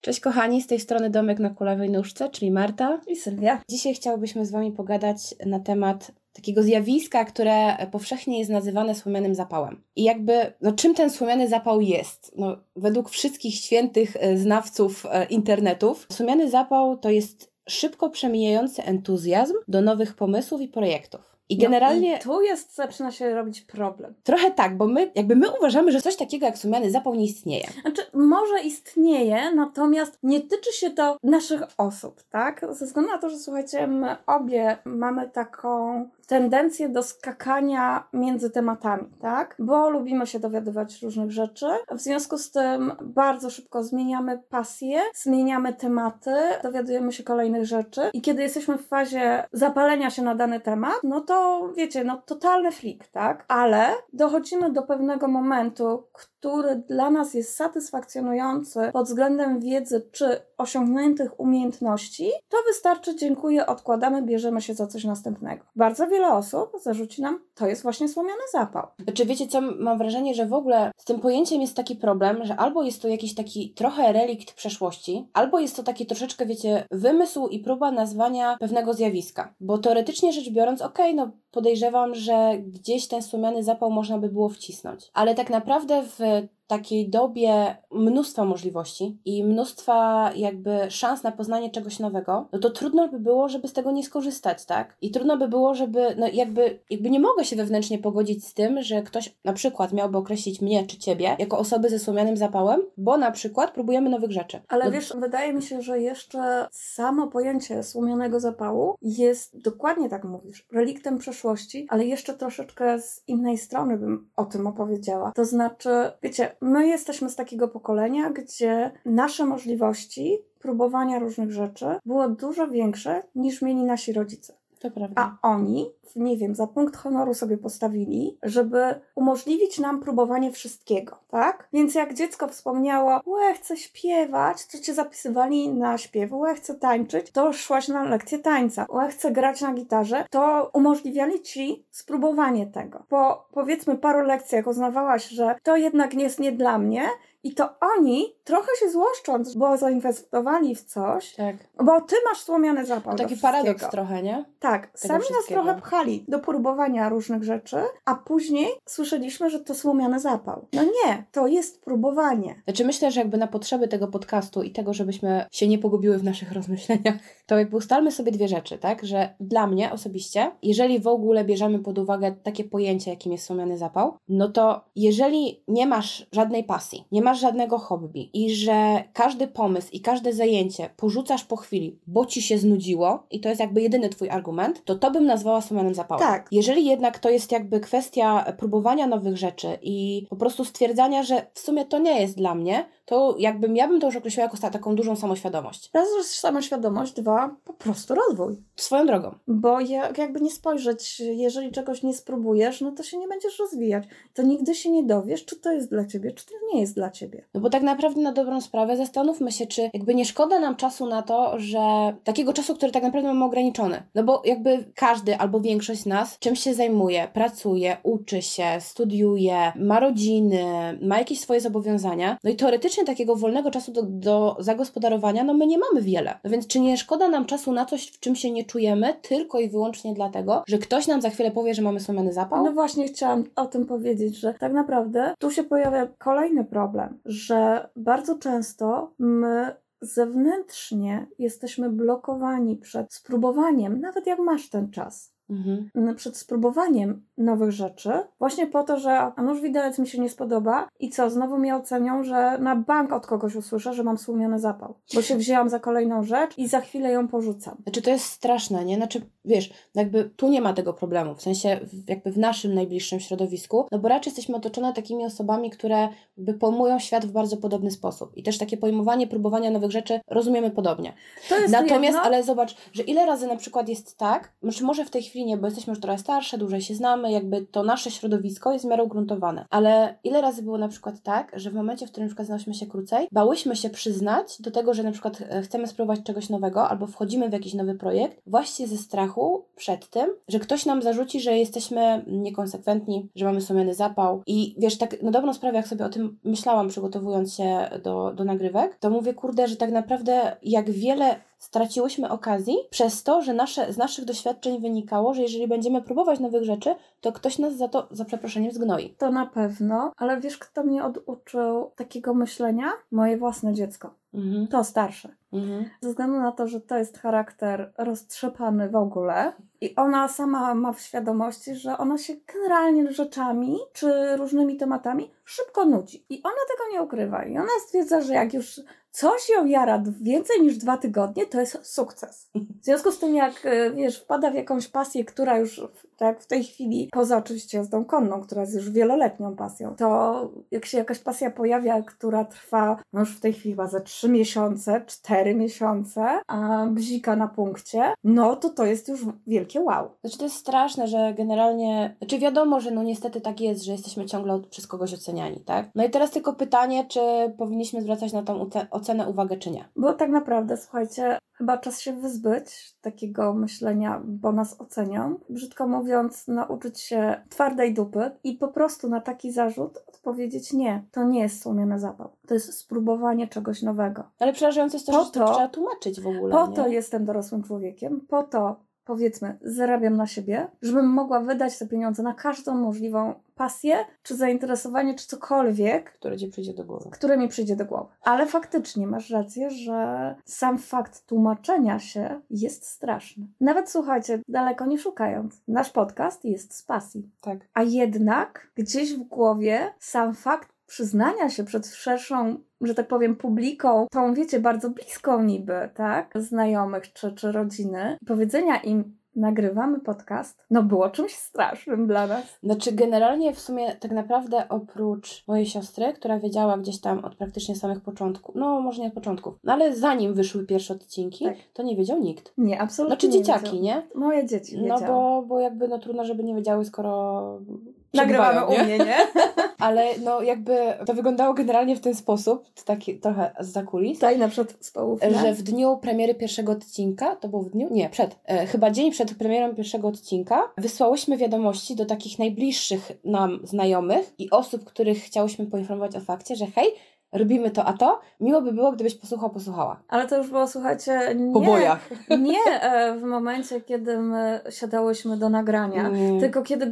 Cześć kochani, z tej strony Domek na Kulawej Nóżce, czyli Marta i Sylwia. Dzisiaj chciałybyśmy z Wami pogadać na temat takiego zjawiska, które powszechnie jest nazywane słomianym zapałem. I jakby, no czym ten słomiany zapał jest? No, według wszystkich świętych e, znawców e, internetów, słomiany zapał to jest szybko przemijający entuzjazm do nowych pomysłów i projektów. I generalnie. No i tu jest, zaczyna się robić problem. Trochę tak, bo my, jakby my uważamy, że coś takiego jak sumiany zapał nie istnieje. Znaczy, może istnieje, natomiast nie tyczy się to naszych osób, tak? Ze względu na to, że słuchajcie, my obie mamy taką tendencję do skakania między tematami, tak? Bo lubimy się dowiadywać różnych rzeczy. W związku z tym bardzo szybko zmieniamy pasję, zmieniamy tematy, dowiadujemy się kolejnych rzeczy i kiedy jesteśmy w fazie zapalenia się na dany temat, no to wiecie, no totalny flik, tak? Ale dochodzimy do pewnego momentu, który dla nas jest satysfakcjonujący pod względem wiedzy czy osiągniętych umiejętności, to wystarczy, dziękuję, odkładamy, bierzemy się za coś następnego. Bardzo wiele osób zarzuci nam, to jest właśnie słomiany zapał. Czy wiecie co, mam wrażenie, że w ogóle z tym pojęciem jest taki problem, że albo jest to jakiś taki trochę relikt przeszłości, albo jest to taki troszeczkę, wiecie, wymysł i próba nazwania pewnego zjawiska. Bo teoretycznie rzecz biorąc, okej, okay, no podejrzewam, że gdzieś ten słomiany zapał można by było wcisnąć. Ale tak naprawdę w takiej dobie mnóstwa możliwości i mnóstwa jakby szans na poznanie czegoś nowego, no to trudno by było, żeby z tego nie skorzystać, tak? I trudno by było, żeby, no jakby, jakby nie mogę się wewnętrznie pogodzić z tym, że ktoś na przykład miałby określić mnie czy ciebie jako osoby ze słomianym zapałem, bo na przykład próbujemy nowych rzeczy. Ale no, wiesz, wydaje mi się, że jeszcze samo pojęcie słomianego zapału jest dokładnie tak mówisz, reliktem przeszłości, ale jeszcze troszeczkę z innej strony bym o tym opowiedziała. To znaczy, wiecie, my jesteśmy z takiego pokolenia, gdzie nasze możliwości próbowania różnych rzeczy było dużo większe niż mieli nasi rodzice. To prawda. A oni, nie wiem, za punkt honoru sobie postawili, żeby umożliwić nam próbowanie wszystkiego, tak? Więc jak dziecko wspomniało, łe, chcę śpiewać, to cię zapisywali na śpiew, łe, chcę tańczyć, to szłaś na lekcję tańca, łe, chcę grać na gitarze, to umożliwiali ci spróbowanie tego. Po powiedzmy paru lekcjach uznawałaś, że to jednak nie jest nie dla mnie, i to oni, trochę się złoszcząc, bo zainwestowali w coś, tak. bo ty masz słomiany zapał. Taki paradoks trochę, nie? Tak, Tego sami nas trochę do próbowania różnych rzeczy, a później słyszeliśmy, że to słomiany zapał. No nie, to jest próbowanie. Znaczy myślę, że jakby na potrzeby tego podcastu i tego, żebyśmy się nie pogubiły w naszych rozmyśleniach, to jakby ustalmy sobie dwie rzeczy, tak? Że dla mnie osobiście, jeżeli w ogóle bierzemy pod uwagę takie pojęcie, jakim jest słomiany zapał, no to jeżeli nie masz żadnej pasji, nie masz żadnego hobby i że każdy pomysł i każde zajęcie porzucasz po chwili, bo ci się znudziło i to jest jakby jedyny twój argument, to to bym nazwała słomianym zapałem. Tak. Jeżeli jednak to jest jakby kwestia próbowania nowych rzeczy i po prostu stwierdzania, że w sumie to nie jest dla mnie, to jakbym, ja bym to już określiła jako taką dużą samoświadomość. Raz, że samoświadomość, dwa, po prostu rozwój. Swoją drogą. Bo jak, jakby nie spojrzeć, jeżeli czegoś nie spróbujesz, no to się nie będziesz rozwijać. To nigdy się nie dowiesz, czy to jest dla ciebie, czy to nie jest dla ciebie. No bo tak naprawdę na dobrą sprawę zastanówmy się, czy jakby nie szkoda nam czasu na to, że takiego czasu, który tak naprawdę mamy ograniczony. No bo jakby każdy albo większość z nas czymś się zajmuje, pracuje, uczy się, studiuje, ma rodziny, ma jakieś swoje zobowiązania. No i teoretycznie takiego wolnego czasu do, do zagospodarowania, no my nie mamy wiele. No więc czy nie szkoda nam czasu na coś, w czym się nie czujemy, tylko i wyłącznie dlatego, że ktoś nam za chwilę powie, że mamy słomiany zapał? No właśnie chciałam o tym powiedzieć, że tak naprawdę tu się pojawia kolejny problem, że bardzo często my zewnętrznie jesteśmy blokowani przed spróbowaniem, nawet jak masz ten czas mhm. przed spróbowaniem nowych rzeczy, właśnie po to, że a nóż widelec mi się nie spodoba i co, znowu mnie ocenią, że na bank od kogoś usłyszę, że mam słumiony zapał, bo się wzięłam za kolejną rzecz i za chwilę ją porzucam. Znaczy to jest straszne, nie? Znaczy, wiesz, jakby tu nie ma tego problemu, w sensie jakby w naszym najbliższym środowisku, no bo raczej jesteśmy otoczone takimi osobami, które jakby pojmują świat w bardzo podobny sposób i też takie pojmowanie, próbowania nowych rzeczy rozumiemy podobnie. To jest Natomiast, jedno. ale zobacz, że ile razy na przykład jest tak, znaczy może w tej chwili chwili nie, bo jesteśmy już trochę starsze, dłużej się znamy, jakby to nasze środowisko jest w miarę ugruntowane. Ale ile razy było na przykład tak, że w momencie, w którym na przykład znałyśmy się krócej, bałyśmy się przyznać do tego, że na przykład e, chcemy spróbować czegoś nowego albo wchodzimy w jakiś nowy projekt, właśnie ze strachu przed tym, że ktoś nam zarzuci, że jesteśmy niekonsekwentni, że mamy sumiany zapał. I wiesz, tak na dobrą sprawę, jak sobie o tym myślałam, przygotowując się do, do nagrywek, to mówię, kurde, że tak naprawdę jak wiele straciłyśmy okazji przez to, że nasze, z naszych doświadczeń wynikało, że jeżeli będziemy próbować nowych rzeczy, to ktoś nas za to, za przeproszeniem, zgnoi. To na pewno, ale wiesz, kto mnie oduczył takiego myślenia? Moje własne dziecko. Mhm. To starsze. Mhm. Ze względu na to, że to jest charakter roztrzepany w ogóle i ona sama ma w świadomości, że ona się generalnie rzeczami czy różnymi tematami szybko nudzi. I ona tego nie ukrywa. I ona stwierdza, że jak już coś ją jara więcej niż dwa tygodnie, to jest sukces. W związku z tym, jak e, wiesz, wpada w jakąś pasję, która już tak w tej chwili, poza oczywiście jazdą konną, która jest już wieloletnią pasją, to jak się jakaś pasja pojawia, która trwa no już w tej chwili chyba ze trzy miesiące, cztery miesiące, a bzika na punkcie, no to to jest już wielkie wow. Znaczy to jest straszne, że generalnie, znaczy wiadomo, że no niestety tak jest, że jesteśmy ciągle przez kogoś oceniani, tak? No i teraz tylko pytanie, czy powinniśmy zwracać na tą ocenę uwagę, czy nie? Bo tak naprawdę, słuchajcie, chyba czas się wyzbyć takiego myślenia, bo nas ocenią. Brzydko mówiąc, nauczyć się twardej dupy i po prostu na taki zarzut odpowiedzieć nie. To nie jest słomiany zapał. To jest spróbowanie czegoś nowego. Ale przerażające jest to, Po że to- to trzeba tłumaczyć w ogóle, Po nie? to jestem dorosłym człowiekiem, po to powiedzmy, zarabiam na siebie, żebym mogła wydać te pieniądze na każdą możliwą pasję, czy zainteresowanie, czy cokolwiek, Które ci przyjdzie do głowy. które mi przyjdzie do głowy. Ale faktycznie masz rację, że sam fakt tłumaczenia się jest straszny. Nawet słuchajcie, daleko nie szukając, nasz podcast jest z pasji. Tak. A jednak gdzieś w głowie sam fakt przyznania się przed szerszą, że tak powiem, publiką, tą wiecie, bardzo bliską niby, tak? Znajomych czy, czy rodziny, powiedzenia im, nagrywamy podcast, no było czymś strasznym dla nas. Znaczy, generalnie w sumie tak naprawdę oprócz mojej siostry, która wiedziała gdzieś tam od praktycznie samych początków, no może nie od początków, no ale zanim wyszły pierwsze odcinki, Tak. to nie wiedział nikt. Nie, absolutnie Znaczy nie dzieciaki, wiedziałam. nie? Moje dzieci No wiedziały. bo, bo jakby no trudno, żeby nie wiedziały, skoro Nagrywamy u mnie, nie? Ale no jakby to wyglądało generalnie w ten sposób, taki trochę z kulis, Tajna przed stołówna. że w dniu premiery pierwszego odcinka, to było w dniu? Nie, przed, e, chyba dzień przed premierą pierwszego odcinka, wysłałyśmy wiadomości do takich najbliższych nam znajomych i osób, których chciałyśmy poinformować o fakcie, że hej, robimy to, a to, miło by było, gdybyś posłuchał, posłuchała. Ale to już było, słuchajcie, nie, Po bojach. nie e, w momencie, kiedy my siadałyśmy do nagrania, Mm. tylko kiedy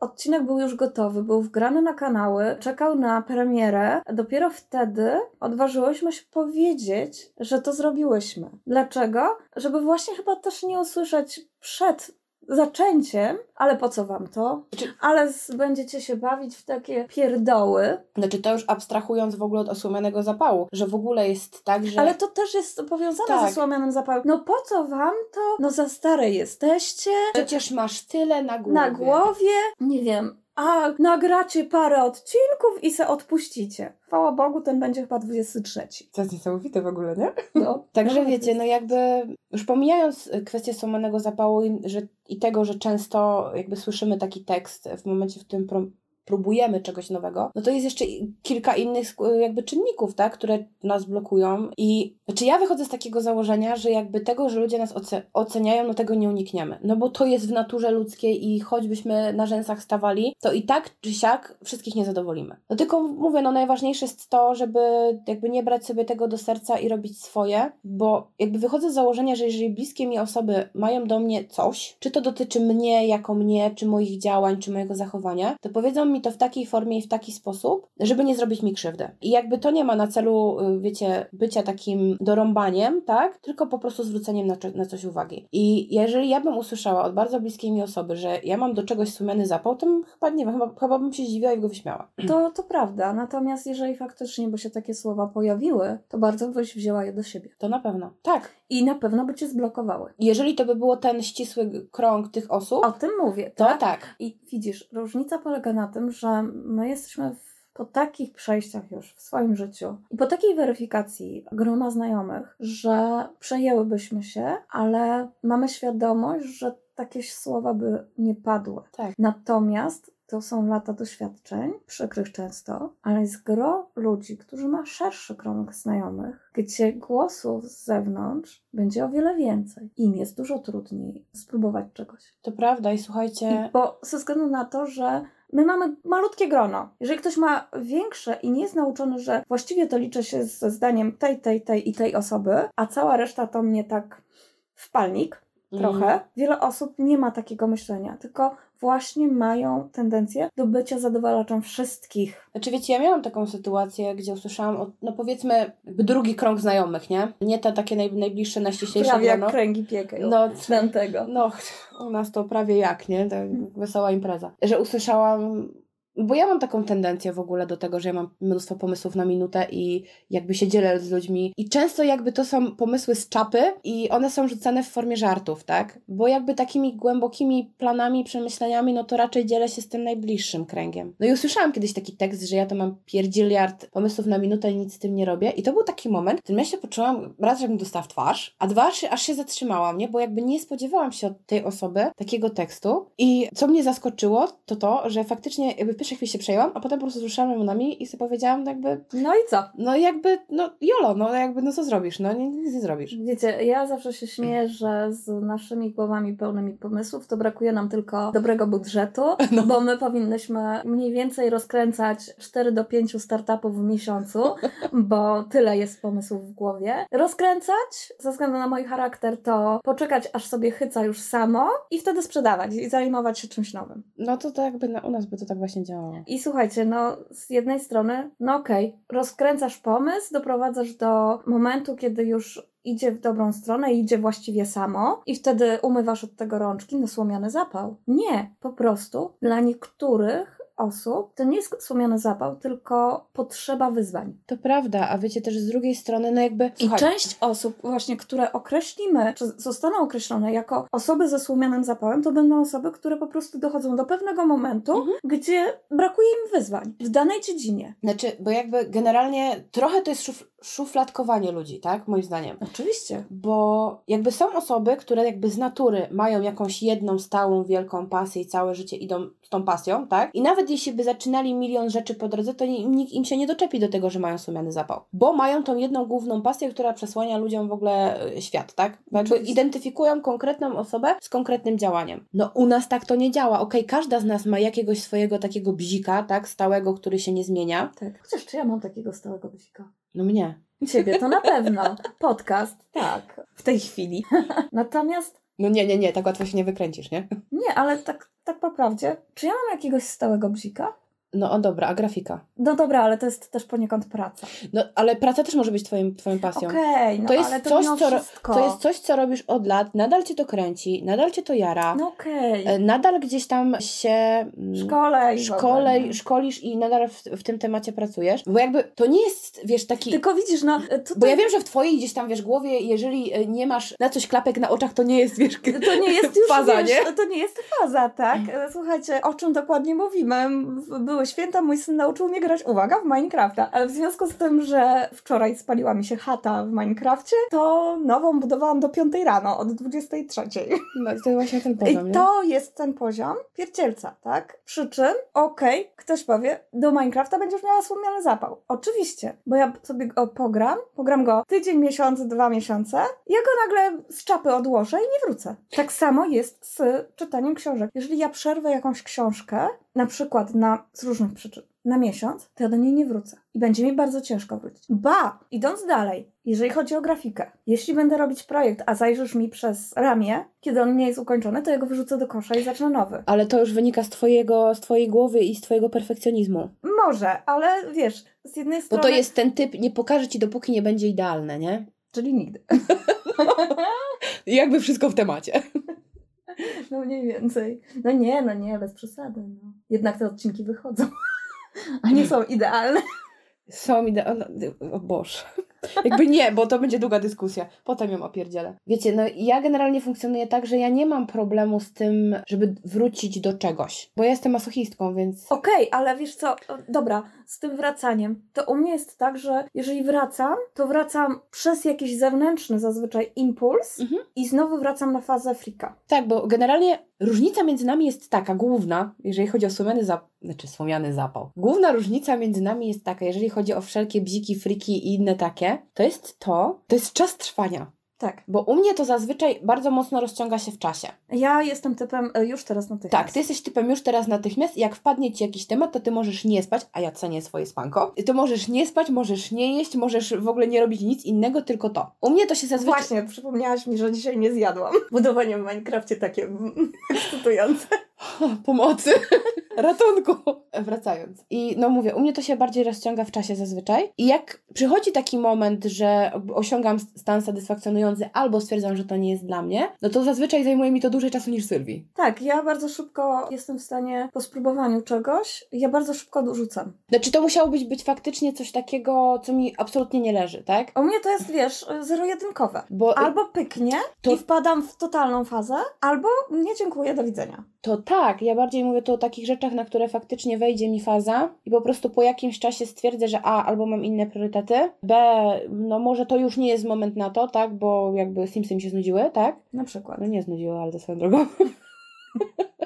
odcinek był już gotowy, był wgrany na kanały, czekał na premierę, dopiero wtedy odważyłyśmy się powiedzieć, że to zrobiłyśmy. Dlaczego? Żeby właśnie chyba też nie usłyszeć przed zaczęciem, ale po co wam to? Znaczy- Ale z, będziecie się bawić w takie pierdoły, Znaczy to już abstrahując w ogóle od osłomianego zapału, że w ogóle jest tak, że... Ale to też jest powiązane Tak. ze słomianym zapałem. No po co wam to? No za stare jesteście, Przecież masz tyle na głowie. na głowie, nie wiem, a nagracie parę odcinków i se odpuścicie. Chwała Bogu, ten będzie chyba 23. To jest niesamowite w ogóle, nie? No. Także No, wiecie, no jakby już pomijając y, kwestię słomanego zapału i, że, i tego, że często jakby słyszymy taki tekst w momencie, w którym próbujemy czegoś nowego, no to jest jeszcze kilka innych jakby czynników, tak, które nas blokują i znaczy ja wychodzę z takiego założenia, że jakby tego, że ludzie nas oce- oceniają, no tego nie unikniemy, no bo to jest w naturze ludzkiej i choćbyśmy na rzęsach stawali, to i tak czy siak wszystkich nie zadowolimy. No tylko mówię, no najważniejsze jest to, żeby jakby nie brać sobie tego do serca i robić swoje, bo jakby wychodzę z założenia, że jeżeli bliskie mi osoby mają do mnie coś, czy to dotyczy mnie jako mnie, czy moich działań, czy mojego zachowania, to powiedzą mi to w takiej formie i w taki sposób, żeby nie zrobić mi krzywdy. I jakby to nie ma na celu, y, wiecie, bycia takim dorąbaniem, tak? Tylko po prostu zwróceniem na, na coś uwagi. I jeżeli ja bym usłyszała od bardzo bliskiej mi osoby, że ja mam do czegoś sumiany zapał, to chyba, nie wiem, chyba, chyba bym się zdziwiła i go wyśmiała. To, to prawda, natomiast jeżeli faktycznie by się takie słowa pojawiły, to bardzo byś wzięła je do siebie. To na pewno. Tak. I na pewno by cię zblokowały. Jeżeli to by było ten ścisły krąg tych osób, O tym mówię, to tak? tak. I widzisz, różnica polega na tym, że my jesteśmy w, po takich przejściach już w swoim życiu i po takiej weryfikacji groma znajomych, że przejęłybyśmy się, ale mamy świadomość, że takie słowa by nie padły. Tak. Natomiast to są lata doświadczeń, przykrych często, ale jest gro ludzi, którzy ma szerszy krąg znajomych, gdzie głosów z zewnątrz będzie o wiele więcej. Im jest dużo trudniej spróbować czegoś. To prawda i I, słuchajcie, bo ze względu na to, że my mamy malutkie grono. Jeżeli ktoś ma większe i nie jest nauczony, że właściwie to liczy się ze zdaniem tej, tej, tej i tej osoby, a cała reszta to mnie tak w palnik trochę, Mhm. wiele osób nie ma takiego myślenia, tylko właśnie mają tendencję do bycia zadowalaczem wszystkich. Znaczy wiecie, ja miałam taką sytuację, gdzie usłyszałam, o, no powiedzmy, drugi krąg znajomych, nie? Nie te takie naj, najbliższe, najściślejsze Prawie jak grono. kręgi piekeł. No, Dantego. no, u nas to prawie jak, nie? Tak, wesoła impreza. Że usłyszałam, bo ja mam taką tendencję w ogóle do tego, że ja mam mnóstwo pomysłów na minutę i jakby się dzielę z ludźmi. I często jakby to są pomysły z czapy i one są rzucane w formie żartów, tak? Bo jakby takimi głębokimi planami, przemyśleniami, no to raczej dzielę się z tym najbliższym kręgiem. No i usłyszałam kiedyś taki tekst, że ja to mam pierdziliard pomysłów na minutę i nic z tym nie robię. I to był taki moment, w którym ja się poczułam, raz, żebym dostała w twarz, a dwa, aż, się zatrzymałam, nie? Bo jakby nie spodziewałam się od tej osoby takiego tekstu. I co mnie zaskoczyło, to to, że faktycznie jakby pierwszej chwili się przejęłam, a potem po prostu ruszyłam ramionami i sobie powiedziałam no jakby, No i co? no jakby, no jolo, no jakby, no co zrobisz? No nie- nic nie zrobisz. Wiecie, ja zawsze się śmieję, że z naszymi głowami pełnymi pomysłów to brakuje nam tylko dobrego budżetu, No. bo my powinnyśmy mniej więcej rozkręcać 4 do 5 startupów w miesiącu, bo tyle jest pomysłów w głowie. Rozkręcać, ze względu na mój charakter, to poczekać aż sobie chyca już samo i wtedy sprzedawać i zajmować się czymś nowym. No to, to jakby na, u nas by to tak właśnie działało. I słuchajcie, no z jednej strony, no okej, rozkręcasz pomysł, doprowadzasz do momentu, kiedy już idzie w dobrą stronę, idzie właściwie samo i wtedy umywasz od tego rączki na słomiany zapał. Nie, po prostu dla niektórych osób to nie jest słomiany zapał, tylko potrzeba wyzwań. To prawda, a wiecie też z drugiej strony, no jakby... I Słuchaj, część osób właśnie, które określimy, czy zostaną określone jako osoby ze słomianym zapałem, to będą osoby, które po prostu dochodzą do pewnego momentu, Mhm. gdzie brakuje im wyzwań w danej dziedzinie. Znaczy, bo jakby generalnie trochę to jest szuf, szufladkowanie ludzi, tak? Moim zdaniem. Oczywiście. Bo jakby są osoby, które jakby z natury mają jakąś jedną stałą, wielką pasję i całe życie idą z tą pasją, tak? I nawet jeśli by zaczynali milion rzeczy po drodze, to ni- nikt im się nie doczepi do tego, że mają słomiany zapał. Bo mają tą jedną główną pasję, która przesłania ludziom w ogóle e, świat, tak? Oczywiście. identyfikują konkretną osobę z konkretnym działaniem. No u nas tak to nie działa. Okej, każda z nas ma jakiegoś swojego takiego bzika, tak? Stałego, który się nie zmienia. Tak. Chociaż czy ja mam takiego stałego bzika? No mnie. Ciebie to na pewno. Podcast, tak. W tej chwili. Natomiast No nie, nie, nie, tak łatwo się nie wykręcisz, nie? nie, ale tak, tak po prawdzie. Czy ja mam jakiegoś stałego bzika? No o dobra, a grafika? No dobra, ale to jest też poniekąd praca. No ale praca też może być twoim, twoją pasją. Okej, no To jest ale to coś, co wszystko. To jest coś, co robisz od lat, nadal cię to kręci, nadal cię to jara, No okej. e, nadal gdzieś tam się mm, Szkole i w ogóle, szkole, nie? szkolisz i nadal w, w tym temacie pracujesz. Bo jakby to nie jest, wiesz, taki... Tylko widzisz, no tutaj... Bo ja wiem, że w twojej gdzieś tam, wiesz, głowie, jeżeli e, nie masz na coś klapek na oczach, to nie jest, wiesz, To nie jest już faza, wiesz, nie? To nie jest faza, tak? E, Słuchajcie, o czym dokładnie mówimy? W- Były święta, mój syn nauczył mnie grać, uwaga, w Minecrafta. Ale w związku z tym, że wczoraj spaliła mi się chata w Minecrafcie, to nową budowałam do 5 rano, od 23. No, to jest właśnie ten I poziom, nie? to jest ten poziom pierdzielca, tak? Przy czym, okej, ktoś powie, do Minecrafta będziesz miała słomiany zapał. Oczywiście, bo ja sobie go pogram, pogram go tydzień, miesiąc, dwa miesiące, ja go nagle z czapy odłożę i nie wrócę. Tak samo jest z czytaniem książek. Jeżeli ja przerwę jakąś książkę, na przykład na, z różnych przyczyn, na miesiąc, to ja do niej nie wrócę. I będzie mi bardzo ciężko wrócić. Ba! Idąc dalej, jeżeli chodzi o grafikę, jeśli będę robić projekt, a zajrzysz mi przez ramię, kiedy on nie jest ukończony, to ja go wyrzucę do kosza i zacznę nowy. Ale to już wynika z twojego, z twojej głowy i z twojego perfekcjonizmu. Może, ale wiesz, z jednej Bo strony... to jest ten typ, nie pokaże ci, dopóki nie będzie idealne, nie? Czyli nigdy. Jakby wszystko w temacie. No mniej więcej. No nie, no nie, bez przesady. No. Jednak te odcinki wychodzą. A nie są idealne. Są idealne. O Boże. Jakby nie, bo to będzie długa dyskusja. Potem ją opierdzielę. Wiecie, no ja generalnie funkcjonuję tak, że ja nie mam problemu z tym, żeby wrócić do czegoś. Bo ja jestem masochistką, więc... Okej, ale wiesz co, dobra, z tym wracaniem. To u mnie jest tak, że jeżeli wracam, to wracam przez jakiś zewnętrzny zazwyczaj impuls Mhm. i znowu wracam na fazę frika. Tak, bo generalnie różnica między nami jest taka, główna, jeżeli chodzi o słomiany zapał, znaczy słomiany zapał. Główna różnica między nami jest taka, jeżeli chodzi o wszelkie bziki, friki i inne takie, to jest to, to jest czas trwania. Tak. Bo u mnie to zazwyczaj bardzo mocno rozciąga się w czasie. Ja jestem typem e, już teraz natychmiast. Tak, ty jesteś typem już teraz natychmiast jak wpadnie ci jakiś temat, to ty możesz nie spać, a ja cenię swoje spanko. To możesz nie spać, możesz nie jeść, możesz w ogóle nie robić nic innego, tylko to. U mnie to się zazwyczaj... Właśnie, przypomniałaś mi, że dzisiaj nie zjadłam. Budowanie w Minecrafcie takie ekscytujące. Pomocy, ratunku. Wracając. I no mówię, u mnie to się bardziej rozciąga w czasie zazwyczaj. I jak przychodzi taki moment, że osiągam stan satysfakcjonujący albo stwierdzam, że to nie jest dla mnie, no to zazwyczaj zajmuje mi to dłużej czasu niż Sylwii. Tak, ja bardzo szybko jestem w stanie po spróbowaniu czegoś, ja bardzo szybko dorzucam. Znaczy to musiało być, być faktycznie coś takiego, co mi absolutnie nie leży, tak? U mnie to jest, wiesz, zero-jedynkowe. Bo Albo pyknie To- i wpadam w totalną fazę, albo nie dziękuję, do widzenia. To tak, ja bardziej mówię tu o takich rzeczach, na które faktycznie wejdzie mi faza i po prostu po jakimś czasie stwierdzę, że A, albo mam inne priorytety, B, no może to już nie jest moment na to, tak, bo jakby Simsy mi się znudziły, tak? Na przykład. No nie znudziły, ale to swoją drogą.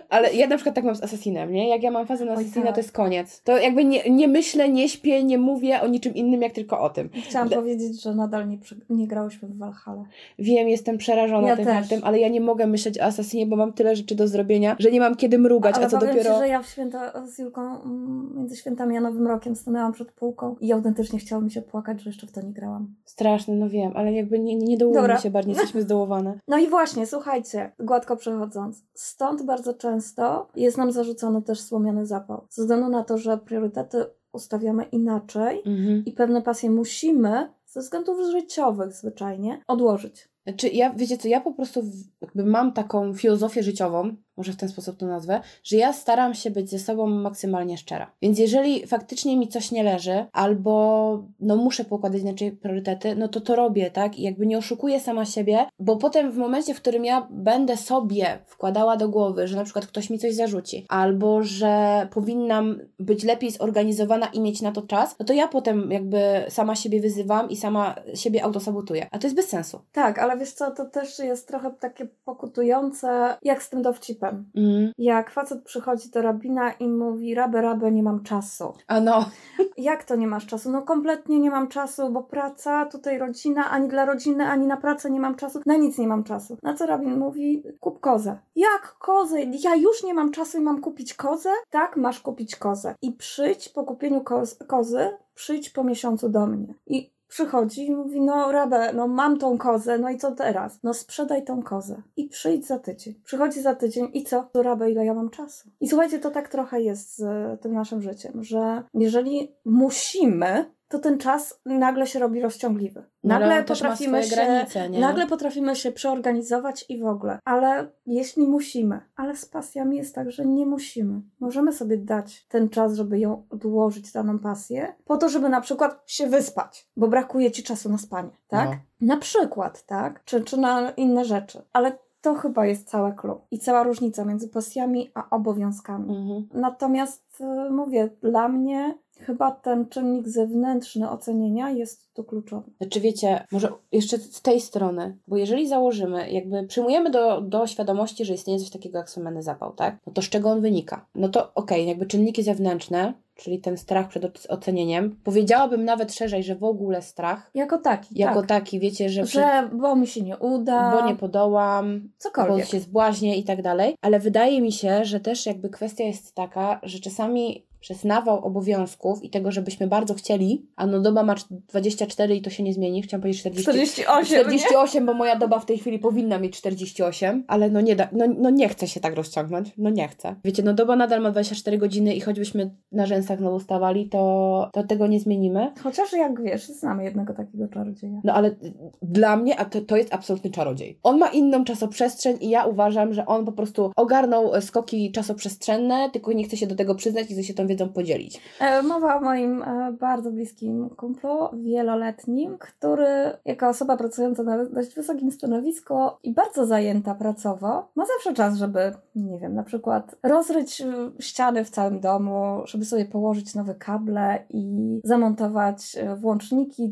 Ale ja na przykład tak mam z Assassinem, nie? Jak ja mam fazę na Assassina, tak. to jest koniec. To jakby nie, nie myślę, nie śpię, nie mówię o niczym innym, jak tylko o tym. Chciałam Dla- powiedzieć, że nadal nie, nie grałyśmy w Valhalla. Wiem, jestem przerażona Ja tym też. faktem, ale ja nie mogę myśleć o Assassinie, bo mam tyle rzeczy do zrobienia, że nie mam kiedy mrugać, Ale a co dopiero... Ci, że ja w święta z Julką mm, między świętami a Nowym Rokiem stanęłam przed półką i autentycznie chciało mi się płakać, że jeszcze w to nie grałam. Straszne, no wiem, ale jakby nie, nie dołujemy Dobra. się bardziej, jesteśmy zdołowane. No i właśnie, słuchajcie, gładko przechodząc. Stąd bardzo często jest nam zarzucony też słomiany zapał. Ze względu na to, że priorytety ustawiamy inaczej Mhm. i pewne pasje musimy ze względów życiowych zwyczajnie odłożyć. Znaczy, ja, wiecie co, ja po prostu jakby mam taką filozofię życiową, może w ten sposób to nazwę, że ja staram się być ze sobą maksymalnie szczera. Więc jeżeli faktycznie mi coś nie leży, albo no muszę pokładać inaczej priorytety, no to to robię, tak? I jakby nie oszukuję sama siebie, bo potem w momencie, w którym ja będę sobie wkładała do głowy, że na przykład ktoś mi coś zarzuci, albo że powinnam być lepiej zorganizowana i mieć na to czas, no to ja potem jakby sama siebie wyzywam i sama siebie autosabotuję. A to jest bez sensu. Tak, ale wiesz co, to też jest trochę takie pokutujące, jak z tym dowcipem. Mm. Jak facet przychodzi do rabina i mówi, rabę, rabę, nie mam czasu. A no, Jak to nie masz czasu? No kompletnie nie mam czasu, bo praca, tutaj rodzina, ani dla rodziny, ani na pracę nie mam czasu, na nic nie mam czasu. Na co rabin mówi, kup kozę. Jak kozę? Ja już nie mam czasu i mam kupić kozę? Tak, masz kupić kozę. I przyjdź po kupieniu koz kozy, przyjdź po miesiącu do mnie. I przychodzi i mówi, no rabę, no mam tą kozę, no i co teraz? No sprzedaj tą kozę i przyjdź za tydzień. Przychodzi za tydzień i co? To rabę, ile ja mam czasu? I słuchajcie, to tak trochę jest z tym naszym życiem, że jeżeli musimy, to ten czas nagle się robi rozciągliwy. No, Nagle ma potrafimy się, granice, nagle potrafimy się przeorganizować i w ogóle. Ale jeśli musimy, ale z pasjami jest tak, że nie musimy. Możemy sobie dać ten czas, żeby ją odłożyć, daną pasję, po to, żeby na przykład się wyspać, bo brakuje ci czasu na spanie, tak? No. Na przykład, tak? Czy, czy na inne rzeczy. Ale to chyba jest całe clue i cała różnica między pasjami a obowiązkami. Mhm. Natomiast y, mówię, dla mnie chyba ten czynnik zewnętrzny ocenienia jest tu kluczowy. Znaczy wiecie, może jeszcze z tej strony, bo jeżeli założymy, jakby przyjmujemy do, do świadomości, że istnieje coś takiego jak słomany zapał, tak? No to z czego on wynika? No to okej, jakby czynniki zewnętrzne, czyli ten strach przed oc- ocenieniem, powiedziałabym nawet szerzej, że w ogóle strach, Jako taki, jako tak. taki, wiecie, że, Że bo mi się nie uda, bo nie podołam, bo cokolwiek. się zbłaźnię i tak dalej, ale wydaje mi się, że też jakby kwestia jest taka, że czasami przez nawał obowiązków i tego, żebyśmy bardzo chcieli, a no doba ma 24 i to się nie zmieni, chciałam powiedzieć 40, 48, 48, bo moja doba w tej chwili powinna mieć 48, ale no nie da, no, no nie chce się tak rozciągnąć, no nie chce. Wiecie, no doba nadal ma 24 godziny i choćbyśmy na rzęsach znowu stawali, to, to tego nie zmienimy. Chociaż jak wiesz, znamy jednego takiego czarodzieja. No ale dla mnie a to, to jest absolutny czarodziej. On ma inną czasoprzestrzeń i ja uważam, że on po prostu ogarnął skoki czasoprzestrzenne, tylko nie chce się do tego przyznać i chce się tą wiedzą podzielić. E, mowa o moim e, bardzo bliskim kumplu, wieloletnim, który jako osoba pracująca na dość wysokim stanowisku i bardzo zajęta pracowo, ma zawsze czas, żeby, nie wiem, na przykład rozryć e, ściany w całym domu, żeby sobie położyć nowe kable i zamontować włączniki,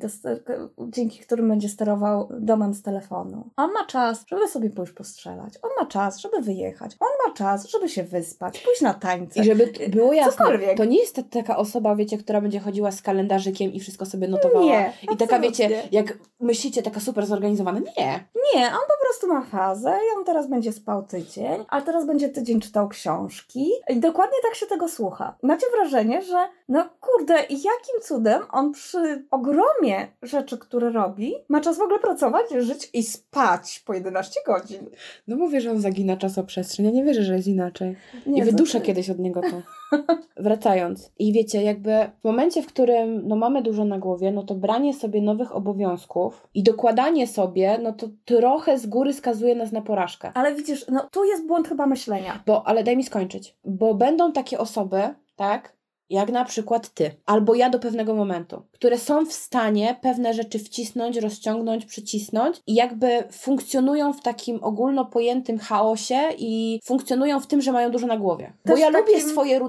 dzięki którym będzie sterował domem z telefonu. On ma czas, żeby sobie pójść postrzelać. On ma czas, żeby wyjechać. On ma czas, żeby się wyspać, pójść na tańce. I żeby było jasne, Cokolwiek. to nie jest taka osoba, wiecie, która będzie chodziła z kalendarzykiem i wszystko sobie notowała. Nie, I taka, wiecie, jak myślicie, taka super zorganizowana. Nie. Nie, on po prostu ma fazę i on teraz będzie spał tydzień, a teraz będzie tydzień czytał książki i dokładnie tak się tego słucha. Macie wrażenie, że no kurde, jakim cudem on przy ogromie rzeczy, które robi, ma czas w ogóle pracować, żyć i spać po 11 godzin. No mówię, że on zagina czasoprzestrzeń. Ja nie wierzę, że jest inaczej. Nie, I wyduszę to... kiedyś od niego to. Wracając. I wiecie, jakby w momencie, w którym no, mamy dużo na głowie, no to branie sobie nowych obowiązków i dokładanie sobie, no to trochę z góry skazuje nas na porażkę. Ale widzisz, no tu jest błąd chyba myślenia. Bo, ale daj mi skończyć. Bo będą takie osoby, tak, jak na przykład ty, albo ja do pewnego momentu, które są w stanie pewne rzeczy wcisnąć, rozciągnąć, przycisnąć i jakby funkcjonują w takim ogólno pojętym chaosie i funkcjonują w tym, że mają dużo na głowie. Bo ja takim... lubię swoje,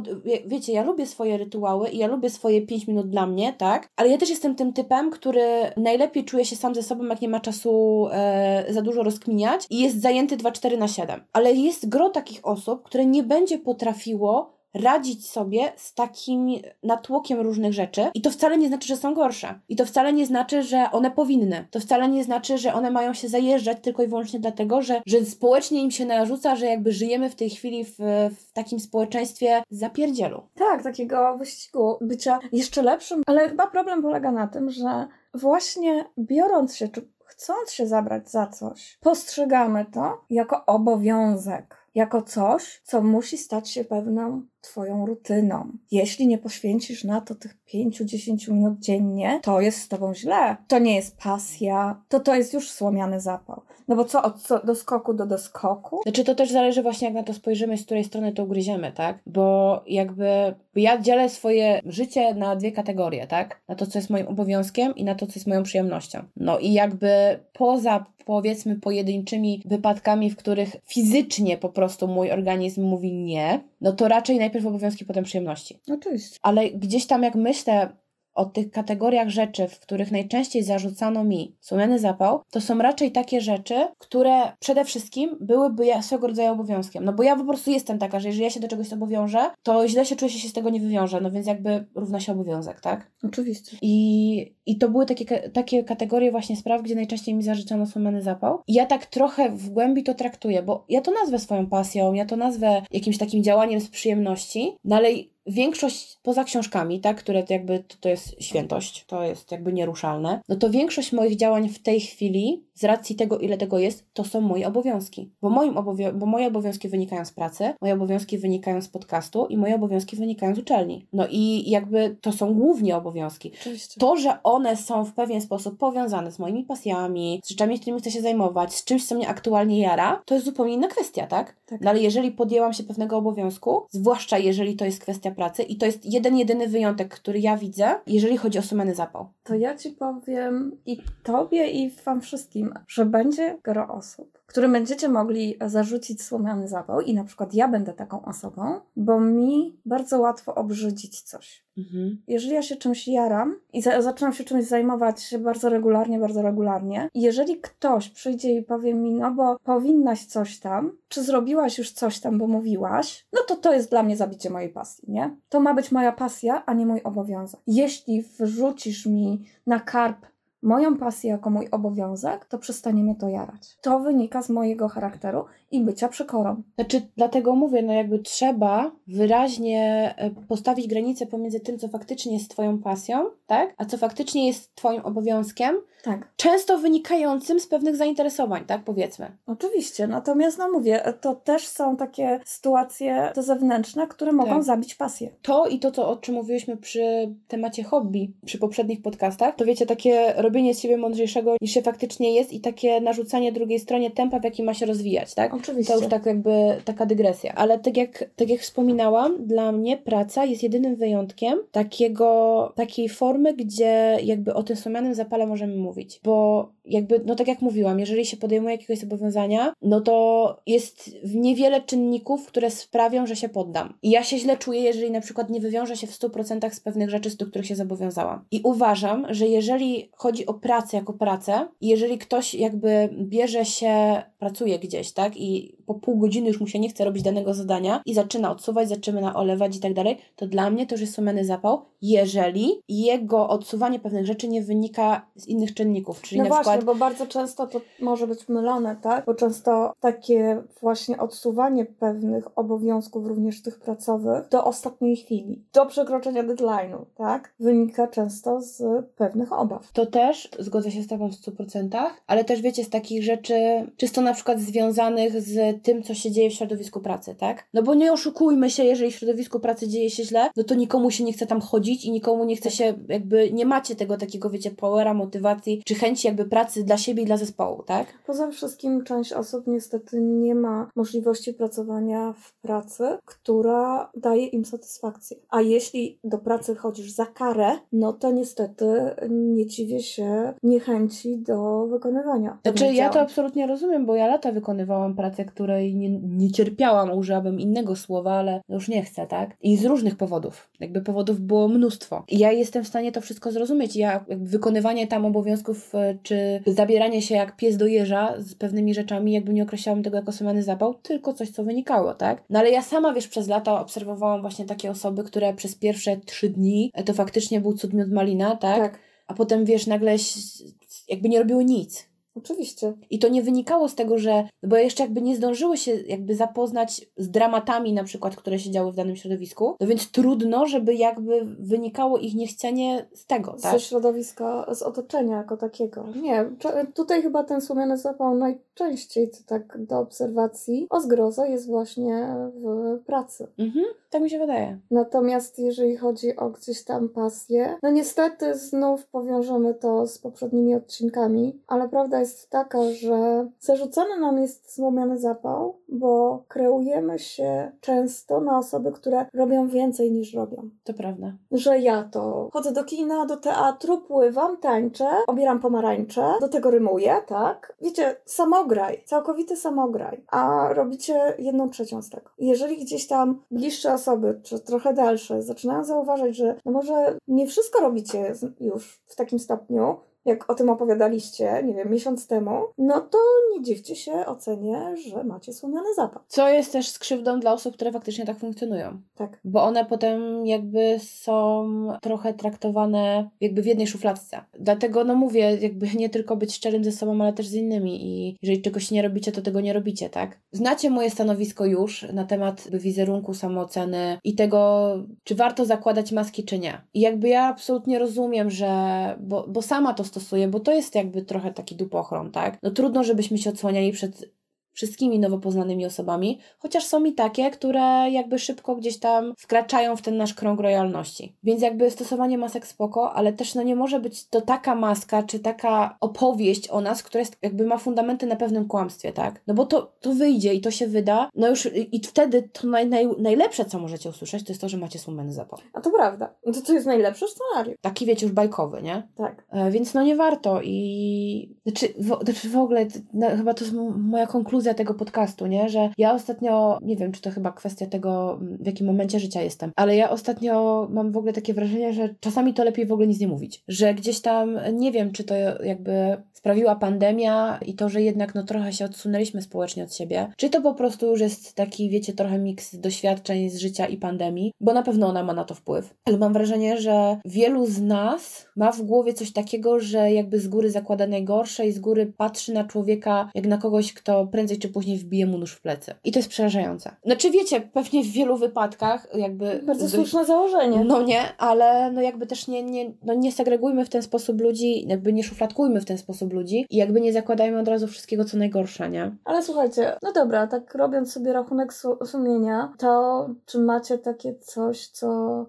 wiecie, ja lubię swoje rytuały i ja lubię swoje 5 minut dla mnie, tak? Ale ja też jestem tym typem, który najlepiej czuje się sam ze sobą, jak nie ma czasu e, za dużo rozkminiać i jest zajęty 2-4 na 7. Ale jest gro takich osób, które nie będzie potrafiło radzić sobie z takim natłokiem różnych rzeczy i to wcale nie znaczy, że są gorsze. I to wcale nie znaczy, że one powinny. To wcale nie znaczy, że one mają się zajeżdżać tylko i wyłącznie dlatego, że, że społecznie im się narzuca, że jakby żyjemy w tej chwili w, w takim społeczeństwie zapierdzielu. Tak, takiego wyścigu bycia jeszcze lepszym, ale chyba problem polega na tym, że właśnie biorąc się, czy chcąc się zabrać za coś, postrzegamy to jako obowiązek jako coś, co musi stać się pewną Twoją rutyną. Jeśli nie poświęcisz na to tych 5-10 minut dziennie, to jest z Tobą źle. To nie jest pasja, to to jest już słomiany zapał. No bo co, od co, do skoku do doskoku? Znaczy to też zależy właśnie jak na to spojrzymy, z której strony to ugryziemy, tak? Bo jakby ja dzielę swoje życie na dwie kategorie, tak? Na to, co jest moim obowiązkiem i na to, co jest moją przyjemnością. No i jakby poza powiedzmy pojedynczymi wypadkami, w których fizycznie po prostu mój organizm mówi nie, no to raczej najpierw obowiązki, potem przyjemności. Oczywiście. Ale gdzieś tam jak myślę o tych kategoriach rzeczy, w których najczęściej zarzucano mi słomiany zapał, to są raczej takie rzeczy, które przede wszystkim byłyby swego rodzaju obowiązkiem. No bo ja po prostu jestem taka, że jeżeli ja się do czegoś obowiążę, to źle się czuję, się z tego nie wywiążę, no więc jakby równa się obowiązek, tak? Oczywiście. I, i to były takie, takie kategorie właśnie spraw, gdzie najczęściej mi zażyczano słomiany zapał. I ja tak trochę w głębi to traktuję, bo ja to nazwę swoją pasją, ja to nazwę jakimś takim działaniem z przyjemności, no ale większość poza książkami, tak, które to jakby to, to jest świętość, to jest jakby nieruszalne, no to większość moich działań w tej chwili, z racji tego, ile tego jest, to są moje obowiązki. Bo, moim obowią- bo moje obowiązki wynikają z pracy, moje obowiązki wynikają z podcastu i moje obowiązki wynikają z uczelni. No i jakby to są głównie obowiązki. Oczywiście. To, że one są w pewien sposób powiązane z moimi pasjami, z rzeczami, którymi chcę się zajmować, z czymś, co mnie aktualnie jara, to jest zupełnie inna kwestia, tak? tak. No ale jeżeli podjęłam się pewnego obowiązku, zwłaszcza jeżeli to jest kwestia pracy i to jest jeden, jedyny wyjątek, który ja widzę, jeżeli chodzi o sumany zapał. To ja Ci powiem i Tobie i Wam wszystkim, że będzie gro osób, którym będziecie mogli zarzucić słomiany zapał i na przykład ja będę taką osobą, bo mi bardzo łatwo obrzydzić coś. Mhm. Jeżeli ja się czymś jaram i za zaczynam się czymś zajmować bardzo regularnie, bardzo regularnie, jeżeli ktoś przyjdzie i powie mi, no bo powinnaś coś tam, czy zrobiłaś już coś tam, bo mówiłaś, no to to jest dla mnie zabicie mojej pasji, nie? To ma być moja pasja, a nie mój obowiązek. Jeśli wrzucisz mi na karp moją pasję jako mój obowiązek, to przestanie mnie to jarać. To wynika z mojego charakteru i bycia przekorą. Znaczy, dlatego mówię, no jakby trzeba wyraźnie e, postawić granicę pomiędzy tym, co faktycznie jest Twoją pasją, tak? A co faktycznie jest Twoim obowiązkiem, Tak. Często wynikającym z pewnych zainteresowań, tak powiedzmy. Oczywiście, natomiast no mówię, to też są takie sytuacje te zewnętrzne, które mogą Tak. zabić pasję. To i to, co, o czym mówiłyśmy przy temacie hobby, przy poprzednich podcastach, to wiecie, takie robienie z siebie mądrzejszego niż się faktycznie jest i takie narzucanie drugiej stronie tempa, w jakim ma się rozwijać, tak? Oczywiście. To już tak jakby taka dygresja. Ale tak jak, tak jak wspominałam, dla mnie praca jest jedynym wyjątkiem takiego, takiej formy, gdzie jakby o tym wspomnianym zapale możemy mówić. Bo jakby, no tak jak mówiłam, jeżeli się podejmuje jakiegoś zobowiązania, no to jest niewiele czynników, które sprawią, że się poddam. I ja się źle czuję, jeżeli na przykład nie wywiążę się w 100% z pewnych rzeczy, do których się zobowiązałam. I uważam, że jeżeli chodzi o pracę jako pracę, jeżeli ktoś jakby bierze się, pracuje gdzieś, tak, i po pół godziny już mu się nie chce robić danego zadania i zaczyna odsuwać, zaczyna olewać i tak dalej, to dla mnie to już jest sumienny zapał, jeżeli jego odsuwanie pewnych rzeczy nie wynika z innych czynników, czyli No na właśnie, przykład bo bardzo często to może być mylone, tak? Bo często takie właśnie odsuwanie pewnych obowiązków, również tych pracowych, do ostatniej chwili, do przekroczenia deadline'u, tak? Wynika często z pewnych obaw. To też zgodzę się z Tobą w 100%, ale też wiecie, z takich rzeczy, czysto na przykład związanych z tym, co się dzieje w środowisku pracy, tak? No bo nie oszukujmy się, jeżeli w środowisku pracy dzieje się źle, no to nikomu się nie chce tam chodzić i nikomu nie chce się, jakby nie macie tego takiego, wiecie, powera, motywacji, czy chęci jakby pracy dla siebie i dla zespołu, tak? Poza wszystkim część osób niestety nie ma możliwości pracowania w pracy, która daje im satysfakcję. A jeśli do pracy chodzisz za karę, no to niestety nie dziwię się niechęci do wykonywania. Znaczy, ja to absolutnie rozumiem, bo ja lata wykonywałam pracę, której nie, nie cierpiałam, użyłabym innego słowa, ale już nie chcę, tak? I z różnych powodów. Jakby powodów było mnóstwo. I ja jestem w stanie to wszystko zrozumieć. Ja wykonywanie tam obowiązków, e, czy zabieranie się jak pies do jeża z pewnymi rzeczami, jakby nie określałam tego jako sumiany zapał, tylko coś, co wynikało, tak? No ale ja sama, wiesz, przez lata obserwowałam właśnie takie osoby, które przez pierwsze trzy dni e, to faktycznie był cud miód malina, tak? Tak, A potem, wiesz, nagle jakby nie robiły nic. Oczywiście. I to nie wynikało z tego, że, no bo jeszcze jakby nie zdążyły się jakby zapoznać z dramatami na przykład, które się działy w danym środowisku, no więc trudno, żeby jakby wynikało ich niechcienie z tego, tak? Ze środowiska, z otoczenia jako takiego. Nie, tutaj chyba ten słomiany zapał najczęściej, co tak do obserwacji, o zgrozo jest właśnie w pracy. Mhm, tak mi się wydaje. Natomiast jeżeli chodzi o gdzieś tam pasję, no niestety znów powiążemy to z poprzednimi odcinkami, ale prawda jest taka, że zarzucany nam jest złomiany zapał, bo kreujemy się często na osoby, które robią więcej niż robią. To prawda. Że ja to chodzę do kina, do teatru, pływam, tańczę, obieram pomarańcze, do tego rymuję, tak? Wiecie, samograj, całkowity samograj, a robicie jedną trzecią z tego. Jeżeli gdzieś tam bliższe osoby, czy trochę dalsze, zaczynają zauważać, że no może nie wszystko robicie już w takim stopniu, jak o tym opowiadaliście, nie wiem, miesiąc temu, no to nie dziwcie się ocenie, że macie słomiany zapał. Co jest też skrzywdą dla osób, które faktycznie tak funkcjonują. Tak. Bo one potem jakby są trochę traktowane jakby w jednej szufladce. Dlatego no mówię, jakby nie tylko być szczerym ze sobą, ale też z innymi i jeżeli czegoś nie robicie, to tego nie robicie, tak? Znacie moje stanowisko już na temat wizerunku, samooceny i tego, czy warto zakładać maski, czy nie. I jakby ja absolutnie rozumiem, że, bo, bo sama to stosuję, bo to jest jakby trochę taki dupochron, tak? No trudno, żebyśmy się odsłaniali przed wszystkimi nowo poznanymi osobami, chociaż są i takie, które jakby szybko gdzieś tam wkraczają w ten nasz krąg rojalności. Więc jakby stosowanie masek spoko, ale też no nie może być to taka maska, czy taka opowieść o nas, która jest, jakby ma fundamenty na pewnym kłamstwie, tak? No bo to, to wyjdzie i to się wyda, no już i, wtedy to naj, naj, najlepsze, co możecie usłyszeć, to jest to, że macie słomany zapał. A to prawda. No To to jest najlepszy scenariusz. Taki wiecie już bajkowy, nie? Tak. E, Więc no nie warto i znaczy w, znaczy w ogóle no, chyba to jest moja konkluzja tego podcastu, nie? Że ja ostatnio, nie wiem czy to chyba kwestia tego w jakim momencie życia jestem, ale ja ostatnio mam w ogóle takie wrażenie, że czasami to lepiej w ogóle nic nie mówić. Że gdzieś tam, nie wiem czy to jakby sprawiła pandemia i to, że jednak no trochę się odsunęliśmy społecznie od siebie, czy to po prostu już jest taki, wiecie, trochę miks doświadczeń z życia i pandemii, bo na pewno ona ma na to wpływ. Ale mam wrażenie, że wielu z nas ma w głowie coś takiego, że jakby z góry zakłada najgorsze i z góry patrzy na człowieka jak na kogoś, kto prędzej prędzej czy później wbije mu nóż w plecy. I to jest przerażające. Znaczy wiecie, pewnie w wielu wypadkach jakby... Bardzo słuszne założenie. No nie, ale no jakby też nie, nie, no nie segregujmy w ten sposób ludzi, jakby nie szufladkujmy w ten sposób ludzi i jakby nie zakładajmy od razu wszystkiego, co najgorsze, nie? Ale słuchajcie, no dobra, tak robiąc sobie rachunek sumienia, to czy macie takie coś, co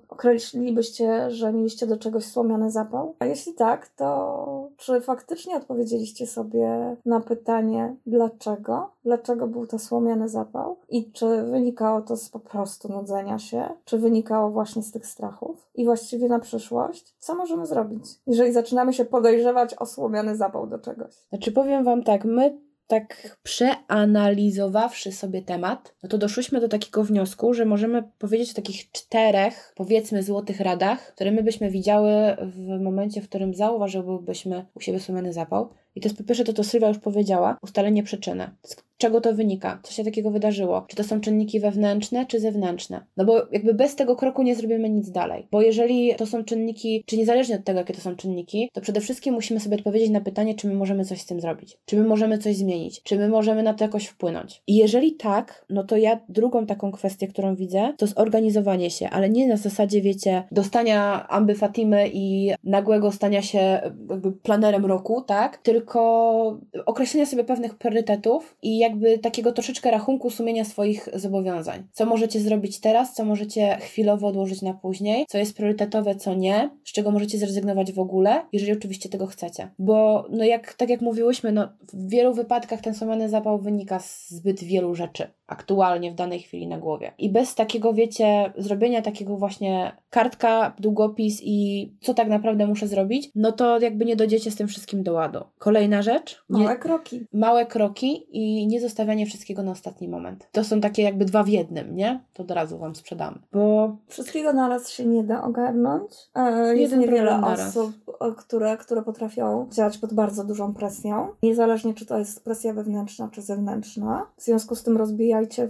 określilibyście, że mieliście do czegoś słomiany zapał? A jeśli tak, to czy faktycznie odpowiedzieliście sobie na pytanie, dlaczego? Dlaczego był to słomiany zapał? I czy wynikało to z po prostu nudzenia się? Czy wynikało właśnie z tych strachów? I właściwie na przyszłość, co możemy zrobić, jeżeli zaczynamy się podejrzewać o słomiany zapał do czegoś? Znaczy powiem Wam tak, my tak przeanalizowawszy sobie temat, no to doszłyśmy do takiego wniosku, że możemy powiedzieć o takich czterech, powiedzmy, złotych radach, które my byśmy widziały w momencie, w którym zauważyłybyśmy u siebie sumiany zapał. I to jest po pierwsze to, co Sylwia już powiedziała, ustalenie przyczyny. Z czego to wynika? Co się takiego wydarzyło? Czy to są czynniki wewnętrzne, czy zewnętrzne? No bo jakby bez tego kroku nie zrobimy nic dalej. Bo jeżeli to są czynniki, czy niezależnie od tego, jakie to są czynniki, to przede wszystkim musimy sobie odpowiedzieć na pytanie, czy my możemy coś z tym zrobić. Czy my możemy coś zmienić. Czy my możemy na to jakoś wpłynąć. I jeżeli tak, no to ja drugą taką kwestię, którą widzę, to zorganizowanie się, ale nie na zasadzie, wiecie, dostania amby Fatimy i nagłego stania się jakby planerem roku, tak? Tylko tylko określenia sobie pewnych priorytetów i jakby takiego troszeczkę rachunku sumienia swoich zobowiązań. Co możecie zrobić teraz, co możecie chwilowo odłożyć na później, co jest priorytetowe, co nie, z czego możecie zrezygnować w ogóle, jeżeli oczywiście tego chcecie. Bo no jak, tak jak mówiłyśmy, no w wielu wypadkach ten sumiany zapał wynika z zbyt wielu rzeczy aktualnie w danej chwili na głowie. I bez takiego, wiecie, zrobienia takiego właśnie kartka, długopis i co tak naprawdę muszę zrobić, no to jakby nie dojdziecie z tym wszystkim do ładu. Kolejna rzecz. Nie, małe kroki. Małe kroki i nie zostawianie wszystkiego na ostatni moment. To są takie jakby dwa w jednym, nie? To od razu Wam sprzedamy. Bo... Wszystkiego naraz się nie da ogarnąć. E, jest niewiele osób, e, które, które potrafią działać pod bardzo dużą presją. Niezależnie czy to jest presja wewnętrzna czy zewnętrzna. W związku z tym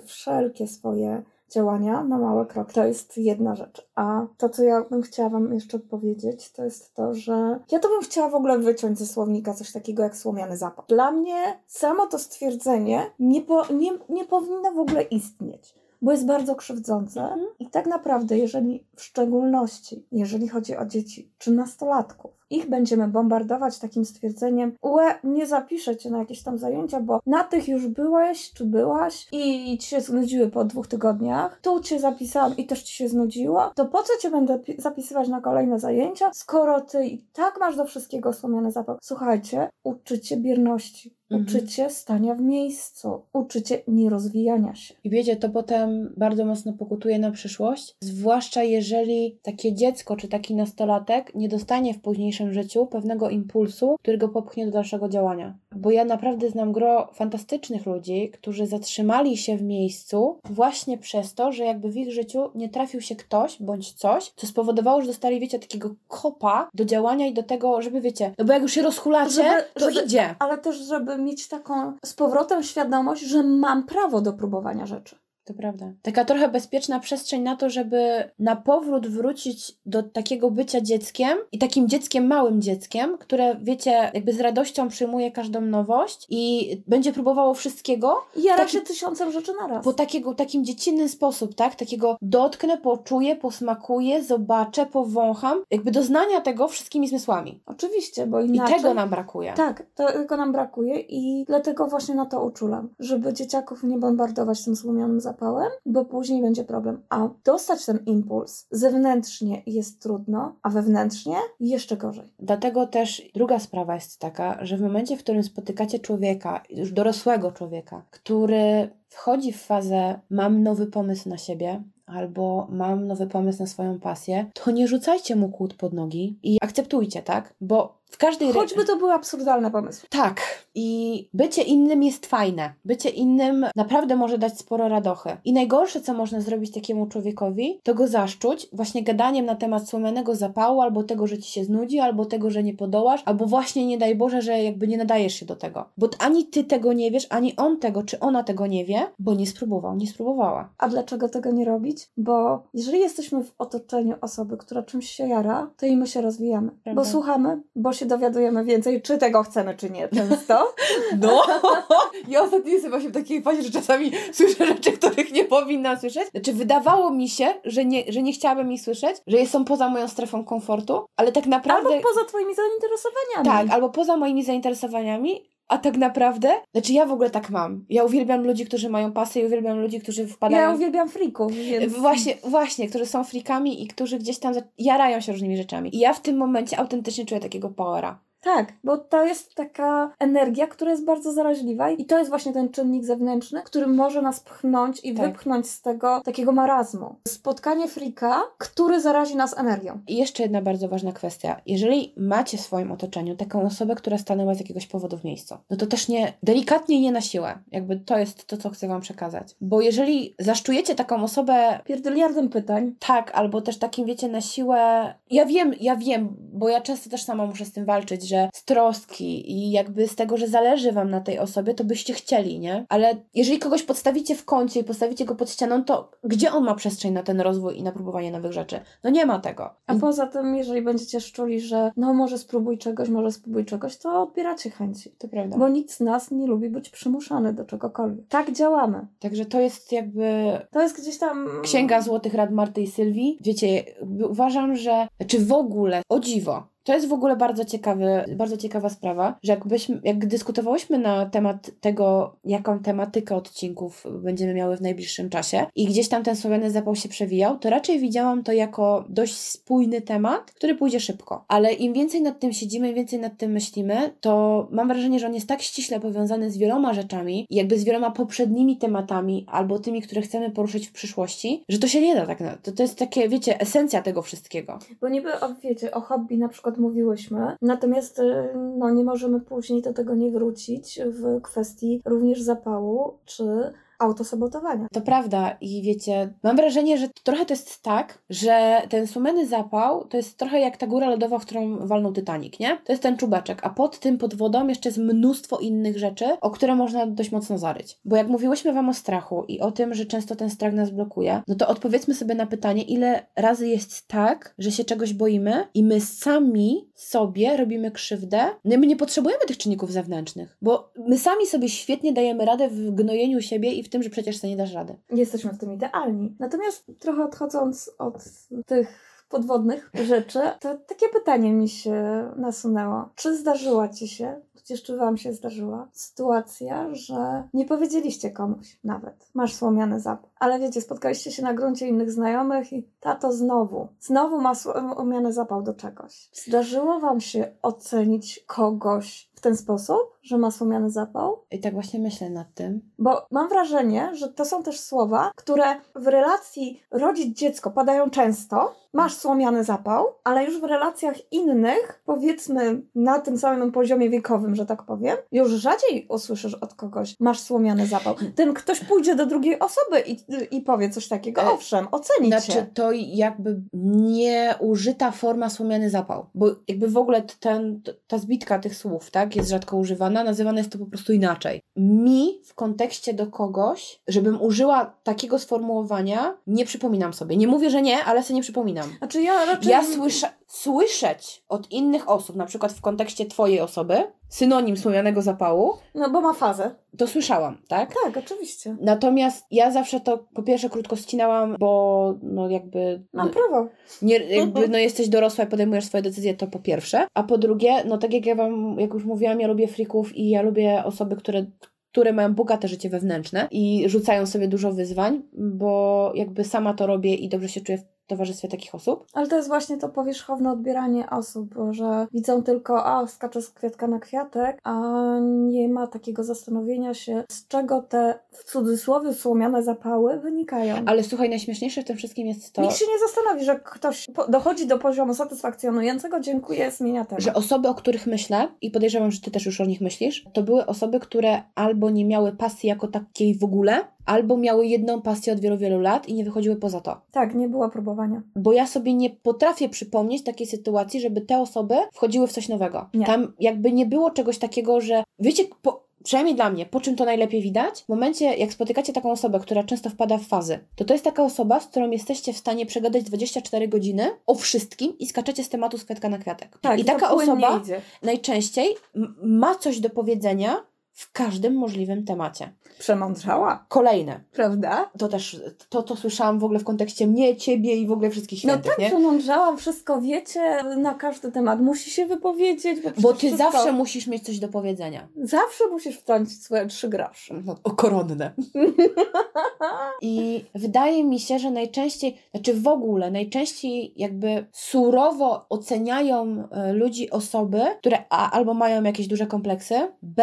wszelkie swoje działania na małe kroki. To jest jedna rzecz. A to, co ja bym chciała Wam jeszcze powiedzieć, to jest to, że ja to bym chciała w ogóle wyciąć ze słownika coś takiego jak słomiany zapach. Dla mnie samo to stwierdzenie nie, po, nie, nie powinno w ogóle istnieć bo jest bardzo krzywdzące. Mhm. I tak naprawdę, jeżeli w szczególności, jeżeli chodzi o dzieci czy nastolatków, ich będziemy bombardować takim stwierdzeniem, ue, nie zapiszę cię na jakieś tam zajęcia, bo na tych już byłeś czy byłaś i ci się znudziły po dwóch tygodniach, tu cię zapisałam i też ci się znudziło, to po co cię będę zapisywać na kolejne zajęcia, skoro ty i tak masz do wszystkiego słomiany zapał. Słuchajcie, uczycie bierności. Mhm. Uczycie stania w miejscu, uczycie nierozwijania się. I wiecie, to potem bardzo mocno pokutuje na przyszłość, zwłaszcza jeżeli takie dziecko czy taki nastolatek nie dostanie w późniejszym życiu pewnego impulsu, który go popchnie do dalszego działania. Bo ja naprawdę znam gro fantastycznych ludzi, którzy zatrzymali się w miejscu właśnie przez to, że jakby w ich życiu nie trafił się ktoś bądź coś, co spowodowało, że dostali, wiecie, takiego kopa do działania i do tego, żeby, wiecie, no bo jak już się rozhulacie, żeby, to żeby, idzie. Ale też, żeby mieć taką z powrotem świadomość, że mam prawo do próbowania rzeczy. To prawda. Taka trochę bezpieczna przestrzeń na to, żeby na powrót wrócić do takiego bycia dzieckiem i takim dzieckiem, małym dzieckiem, które, wiecie, jakby z radością przyjmuje każdą nowość i będzie próbowało wszystkiego. I ja taki, się tysiącem rzeczy naraz. Po takiego, takim dziecinnym sposób, tak? Takiego dotknę, poczuję, posmakuję, zobaczę, powącham. Jakby doznania tego wszystkimi zmysłami. Oczywiście, bo inaczej... I tego nam brakuje. Tak, tego nam brakuje i dlatego właśnie na to uczulam, żeby dzieciaków nie bombardować tym złomionym zapałem, bo później będzie problem. A dostać ten impuls zewnętrznie jest trudno, a wewnętrznie jeszcze gorzej. Dlatego też druga sprawa jest taka, że w momencie, w którym spotykacie człowieka, już dorosłego człowieka, który wchodzi w fazę mam nowy pomysł na siebie, albo mam nowy pomysł na swoją pasję, to nie rzucajcie mu kłód pod nogi i akceptujcie, tak? Bo w każdej Choćby to były absurdalne pomysły. Tak. I bycie innym jest fajne. Bycie innym naprawdę może dać sporo radochy. I najgorsze, co można zrobić takiemu człowiekowi, to go zaszczuć właśnie gadaniem na temat słomianego zapału, albo tego, że ci się znudzi, albo tego, że nie podołasz, albo właśnie nie daj Boże, że jakby nie nadajesz się do tego. Bo ani ty tego nie wiesz, ani on tego, czy ona tego nie wie, bo nie spróbował, nie spróbowała. A dlaczego tego nie robić? Bo jeżeli jesteśmy w otoczeniu osoby, która czymś się jara, to i my się rozwijamy. Prawda. Bo słuchamy, bo się się dowiadujemy więcej, czy tego chcemy, czy nie często. No, ja ostatnio jestem właśnie w takiej fazie, że czasami słyszę rzeczy, których nie powinnam słyszeć. Znaczy, wydawało mi się, że nie, że nie chciałabym ich słyszeć, że są poza moją strefą komfortu, ale tak naprawdę... Albo poza twoimi zainteresowaniami. Tak, albo poza moimi zainteresowaniami, a tak naprawdę, znaczy ja w ogóle tak mam. Ja uwielbiam ludzi, którzy mają pasy i uwielbiam ludzi, którzy wpadają... Ja uwielbiam frików, więc... Właśnie, właśnie, którzy są frikami i którzy gdzieś tam jarają się różnymi rzeczami. I ja w tym momencie autentycznie czuję takiego powera. Tak, bo to jest taka energia, która jest bardzo zaraźliwa i to jest właśnie ten czynnik zewnętrzny, który może nas pchnąć i tak. wypchnąć z tego takiego marazmu. Spotkanie frika, który zarazi nas energią. I jeszcze jedna bardzo ważna kwestia. Jeżeli macie w swoim otoczeniu taką osobę, która stanęła z jakiegoś powodu w miejscu, no to też nie, delikatnie nie na siłę. Jakby to jest to, co chcę Wam przekazać. Bo jeżeli zaszczujecie taką osobę... Pierdyliardem pytań. Tak, albo też takim, wiecie, na siłę... Ja wiem, ja wiem, bo ja często też sama muszę z tym walczyć, że z troski i jakby z tego, że zależy wam na tej osobie, to byście chcieli, nie? Ale jeżeli kogoś podstawicie w kącie i postawicie go pod ścianą, to gdzie on ma przestrzeń na ten rozwój i na próbowanie nowych rzeczy? No nie ma tego. A poza tym, jeżeli będziecie szczuli, że no może spróbuj czegoś, może spróbuj czegoś, to odbieracie chęci. To prawda. Bo nikt z nas nie lubi być przymuszany do czegokolwiek. Tak działamy. Także to jest jakby... To jest gdzieś tam... Księga Złotych Rad Marty i Sylwii. Wiecie, uważam, że... Czy w ogóle, o dziwo, to jest w ogóle bardzo ciekawy, bardzo ciekawa sprawa, że jakbyśmy, jak dyskutowałyśmy na temat tego, jaką tematykę odcinków będziemy miały w najbliższym czasie i gdzieś tam ten słowiany zapał się przewijał, to raczej widziałam to jako dość spójny temat, który pójdzie szybko. Ale im więcej nad tym siedzimy, im więcej nad tym myślimy, to mam wrażenie, że on jest tak ściśle powiązany z wieloma rzeczami, jakby z wieloma poprzednimi tematami albo tymi, które chcemy poruszyć w przyszłości, że to się nie da tak. To, to jest takie, wiecie, esencja tego wszystkiego. Bo niby, o, wiecie, o hobby na przykład przykład mówiłyśmy. Natomiast y, no, nie możemy później do tego nie wrócić w kwestii również zapału czy autosabotowania. To prawda i wiecie, mam wrażenie, że trochę to jest tak, że ten sumeny zapał to jest trochę jak ta góra lodowa, w którą walnął Titanic, nie? To jest ten czubeczek, a pod tym, pod wodą jeszcze jest mnóstwo innych rzeczy, o które można dość mocno zaryć. Bo jak mówiłyśmy Wam o strachu i o tym, że często ten strach nas blokuje, no to odpowiedzmy sobie na pytanie, ile razy jest tak, że się czegoś boimy i my sami sobie robimy krzywdę. No my nie potrzebujemy tych czynników zewnętrznych, bo my sami sobie świetnie dajemy radę w gnojeniu siebie i w tym, że przecież sobie nie dasz rady. Jesteśmy w tym idealni. Natomiast trochę odchodząc od tych podwodnych rzeczy, to takie pytanie mi się nasunęło. Czy zdarzyła Ci się Przecież czy Wam się zdarzyła sytuacja, że nie powiedzieliście komuś nawet, masz słomiany zapał. Ale wiecie, spotkaliście się na gruncie innych znajomych i tato znowu, znowu ma słomiany zapał do czegoś. Zdarzyło Wam się ocenić kogoś ten sposób, że ma słomiany zapał? I tak właśnie myślę nad tym. Bo mam wrażenie, że to są też słowa, które w relacji rodzic dziecko padają często. Masz słomiany zapał, ale już w relacjach innych, powiedzmy na tym samym poziomie wiekowym, że tak powiem, już rzadziej usłyszysz od kogoś, masz słomiany zapał. Ten ktoś pójdzie do drugiej osoby i, i powie coś takiego. E, Owszem, oceni znaczy, cię. to jakby nieużyta forma słomiany zapał. Bo jakby w ogóle ten, ta zbitka tych słów, tak, jest rzadko używana, nazywane jest to po prostu inaczej. Mi w kontekście do kogoś, żebym użyła takiego sformułowania, nie przypominam sobie. Nie mówię, że nie, ale sobie nie przypominam. Znaczy ja raczej... Ja słyszę, słyszeć od innych osób, na przykład w kontekście Twojej osoby, synonim słomianego zapału. No bo ma fazę. To słyszałam, tak? Tak, oczywiście. Natomiast ja zawsze to po pierwsze krótko ścinałam, bo no jakby... Mam prawo. Nie, jakby no jesteś dorosła i podejmujesz swoje decyzje, to po pierwsze. A po drugie, no tak jak ja Wam, jak już mówiłam, ja lubię frików i ja lubię osoby, które które mają bogate życie wewnętrzne i rzucają sobie dużo wyzwań, bo jakby sama to robię i dobrze się czuję w towarzystwie takich osób. Ale to jest właśnie to powierzchowne odbieranie osób, że widzą tylko, a skacze z kwiatka na kwiatek, a nie ma takiego zastanowienia się, z czego te w cudzysłowie słomiane zapały wynikają. Ale słuchaj, najśmieszniejsze w tym wszystkim jest to... Nikt się nie zastanowi, że ktoś dochodzi do poziomu satysfakcjonującego, dziękuję, zmienia temat. Że osoby, o których myślę i podejrzewam, że ty też już o nich myślisz, to były osoby, które albo nie miały pasji jako takiej w ogóle, albo miały jedną pasję od wielu, wielu lat i nie wychodziły poza to. Tak, nie było próbowania. Bo ja sobie nie potrafię przypomnieć takiej sytuacji, żeby te osoby wchodziły w coś nowego. Nie. Tam jakby nie było czegoś takiego, że wiecie, po, przynajmniej dla mnie, po czym to najlepiej widać? W momencie, jak spotykacie taką osobę, która często wpada w fazy, to to jest taka osoba, z którą jesteście w stanie przegadać 24 godziny o wszystkim i skaczecie z tematu z kwiatka na kwiatek. Tak, I taka osoba najczęściej ma coś do powiedzenia w każdym możliwym temacie. Przemądrzała, Kolejne. prawda? To też, to, to słyszałam w ogóle w kontekście mnie, ciebie i w ogóle wszystkich No świętych, tak, nie? przemądrzałam, wszystko wiecie na każdy temat. Musi się wypowiedzieć, bo, Bo ty wszystko... zawsze musisz mieć coś do powiedzenia. Zawsze musisz wtrącić swoje trzy grosze. No, o koronne. I wydaje mi się, że najczęściej, znaczy w ogóle, najczęściej jakby surowo oceniają e, ludzi osoby, które A, albo mają jakieś duże kompleksy, B,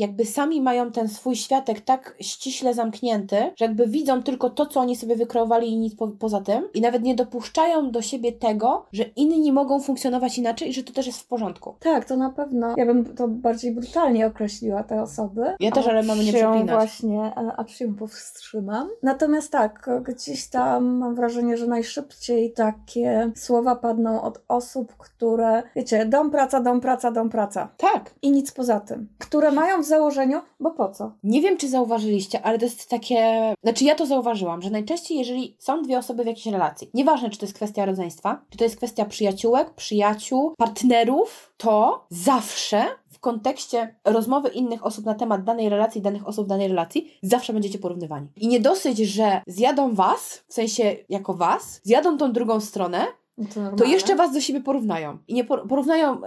jakby sami mają ten swój światek tak ściśle zamknięty, że jakby widzą tylko to, co oni sobie wykreowali i nic po, poza tym i nawet nie dopuszczają do siebie tego, że inni mogą funkcjonować inaczej i że to też jest w porządku. Tak, to na pewno. Ja bym to bardziej brutalnie określiła te osoby. Ja też, ale mamy nie przeklinać. właśnie, a- a się powstrzymam. Natomiast tak, gdzieś tam mam wrażenie, że najszybciej takie słowa padną od osób, które, wiecie, dom, praca, dom, praca, dom, praca. Tak. I nic poza tym. Które mają w założeniu, bo po co? Nie wiem, czy zauważyliście, ale to jest takie. Znaczy, ja to zauważyłam, że najczęściej, jeżeli są dwie osoby w jakiejś relacji, nieważne, czy to jest kwestia rodzeństwa, czy to jest kwestia przyjaciółek, przyjaciół, partnerów, to zawsze w kontekście rozmowy innych osób na temat danej relacji, danych osób danej relacji, zawsze będziecie porównywani. I nie dosyć, że zjadą was, w sensie jako was, zjadą tą drugą stronę, To, to normalne. jeszcze was do siebie porównają. I nie por- porównają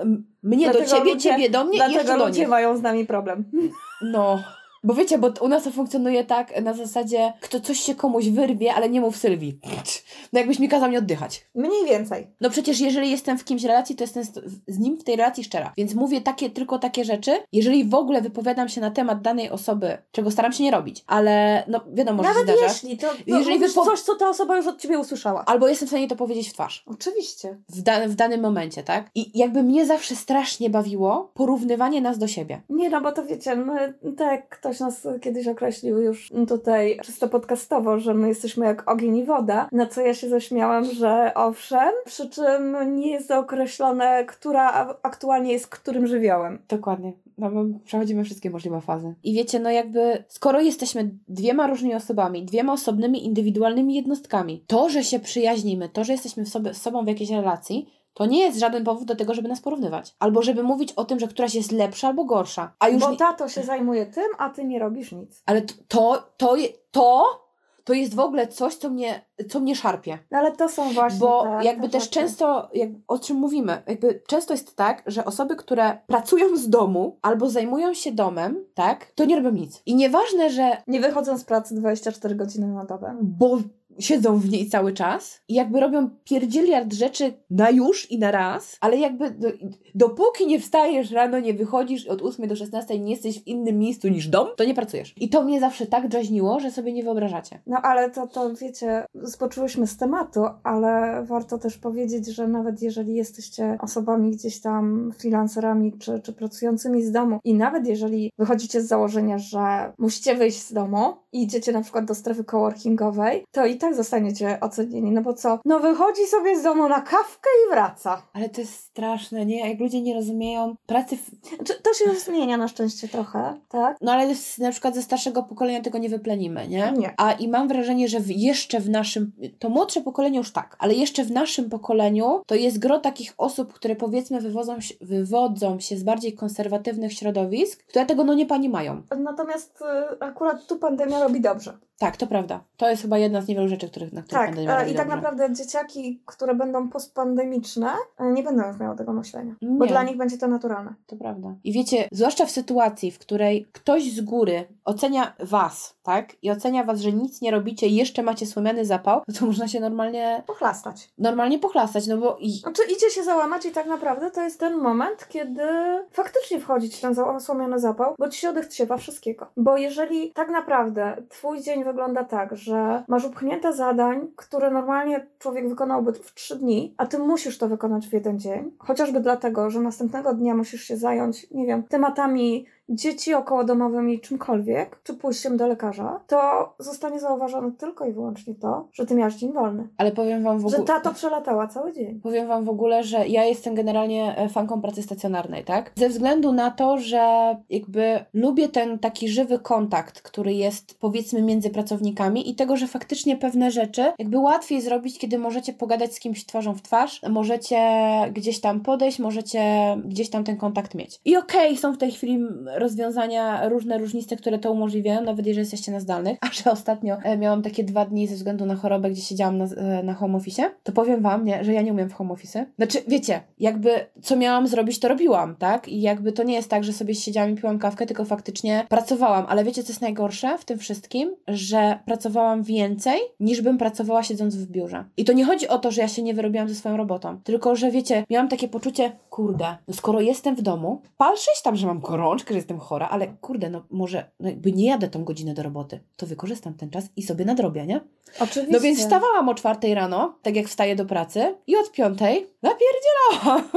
mnie Dlatego do ciebie, ludzie- ciebie do mnie i jeszcze Dlatego do ludzie nich. mają z nami problem. No. Bo wiecie, bo u nas to funkcjonuje tak na zasadzie, kto coś się komuś wyrwie, ale nie mów Sylwii. No jakbyś mi kazał nie oddychać. Mniej więcej. No przecież jeżeli jestem w kimś relacji, to jestem z, nim w tej relacji szczera. Więc mówię takie, tylko takie rzeczy. Jeżeli w ogóle wypowiadam się na temat danej osoby, czego staram się nie robić, ale no wiadomo, że się Nawet zdarza. jeśli, to, to Jeżeli wypo- coś, co ta osoba już od ciebie usłyszała. Albo jestem w stanie to powiedzieć w twarz. Oczywiście. W, da- w danym momencie, tak? I jakby mnie zawsze strasznie bawiło porównywanie nas do siebie. Nie, no bo to wiecie, my, tak jak ktoś nas kiedyś określił już tutaj czysto podcastowo, że my jesteśmy jak ogień i woda, na co ja się zaśmiałam, że owszem, przy czym nie jest określone, która aktualnie jest którym żywiołem. Dokładnie. No bo przechodzimy wszystkie możliwe fazy. I wiecie, no jakby, skoro jesteśmy dwiema różnymi osobami, dwiema osobnymi, indywidualnymi jednostkami, to, że się przyjaźnimy, to, że jesteśmy w sobie, z sobą w jakiejś relacji, to nie jest żaden powód do tego, żeby nas porównywać. Albo żeby mówić o tym, że któraś jest lepsza albo gorsza. A już Bo nie, tato się zajmuje tym, a ty nie robisz nic. Ale to, to, to, to jest w ogóle coś, co mnie, co mnie szarpie. No ale to są właśnie Bo te, jakby te też rzeczy. często, jak, o czym mówimy, jakby często jest tak, że osoby, które pracują z domu albo zajmują się domem, tak, to nie robią nic. I nieważne, że Nie wychodzą z pracy 24 godziny na dobę. bo siedzą w niej cały czas i jakby robią pierdzieliard rzeczy na już i na raz, ale jakby do, dopóki nie wstajesz rano, nie wychodzisz od 8 do 16 nie jesteś w innym miejscu niż dom, to nie pracujesz. I to mnie zawsze tak drażniło, że sobie nie wyobrażacie. No ale to, to wiecie, spoczyłyśmy z tematu, ale warto też powiedzieć, że nawet jeżeli jesteście osobami gdzieś tam freelancerami czy, czy pracującymi z domu i nawet jeżeli wychodzicie z założenia, że musicie wyjść z domu i idziecie na przykład do strefy coworkingowej, to i tak zostaniecie ocenieni, no bo co? No wychodzi sobie z domu na kawkę i wraca. Ale to jest straszne, nie? Jak ludzie nie rozumieją pracy w, Znaczy, to się zmienia na szczęście trochę, tak? No ale na przykład ze starszego pokolenia tego nie wyplenimy, nie? Nie. A i mam wrażenie, że w, jeszcze w naszym, to młodsze pokolenie już tak, ale jeszcze w naszym pokoleniu to jest gro takich osób, które powiedzmy wywodzą się, wywodzą się z bardziej konserwatywnych środowisk, które tego no nie pani mają. Natomiast y, akurat tu pandemia robi dobrze. Tak, to prawda. To jest chyba jedna z niewielu rzeczy, których, na które Tak, pandemia e, robi i tak naprawdę dzieciaki, które będą postpandemiczne, e, nie będą już miały tego myślenia, bo Nie. dla nich będzie to naturalne. To prawda. I wiecie, zwłaszcza w sytuacji, w której ktoś z góry ocenia was, tak? I ocenia was, że nic nie robicie i jeszcze macie słomiany zapał, no to można się normalnie, Pochlastać. normalnie pochlastać, no bo i, Znaczy idzie się załamać i tak naprawdę to jest ten moment, kiedy faktycznie wchodzi ci ten słomiany zapał, bo ci się odechciewa wszystkiego. Bo jeżeli tak naprawdę twój dzień wygląda tak, że masz upchnięte zadań, które normalnie człowiek wykonałby w trzy dni, a ty musisz to wykonać w jeden dzień, chociażby dlatego, że następnego dnia musisz się zająć, nie wiem, tematami dzieci okołodomowymi czymkolwiek, czy pójściem do lekarza, to zostanie zauważone tylko i wyłącznie to, że ty miałaś dzień wolny. Ale powiem wam w ogóle... Że tato przelatała cały dzień. Powiem wam w ogóle, że ja jestem generalnie e, fanką pracy stacjonarnej, tak? Ze względu na to, że jakby lubię ten taki żywy kontakt, który jest powiedzmy między pracownikami i tego, że faktycznie pewne rzeczy jakby łatwiej zrobić, kiedy możecie pogadać z kimś twarzą w twarz, możecie gdzieś tam podejść, możecie gdzieś tam ten kontakt mieć. I okej, okay, są w tej chwili rozwiązania różne, różniste, które to umożliwiają, nawet jeżeli jesteście na zdalnych, a że ostatnio e, miałam takie dwa dni ze względu na chorobę, gdzie siedziałam na, e, na home office, to powiem wam, nie, że ja nie umiem w home office. Znaczy, wiecie, jakby co miałam zrobić, to robiłam, tak? I jakby to nie jest tak, że sobie siedziałam i piłam kawkę, tylko faktycznie pracowałam. Ale wiecie, co jest najgorsze w tym wszystkim? Że pracowałam więcej, niż bym pracowała siedząc w biurze. I to nie chodzi o to, że ja się nie wyrobiłam ze swoją robotą, tylko że wiecie, miałam takie poczucie, kurde, no skoro jestem w domu, palszyć tam, że mam gorączkę, że jestem chora, ale kurde, no może no jakby nie jadę tą godzinę do roboty, to wykorzystam ten czas i sobie nadrobię, nie? Oczywiście. No więc wstawałam o czwartej rano, tak jak wstaję do pracy i od piątej napierdzielałam.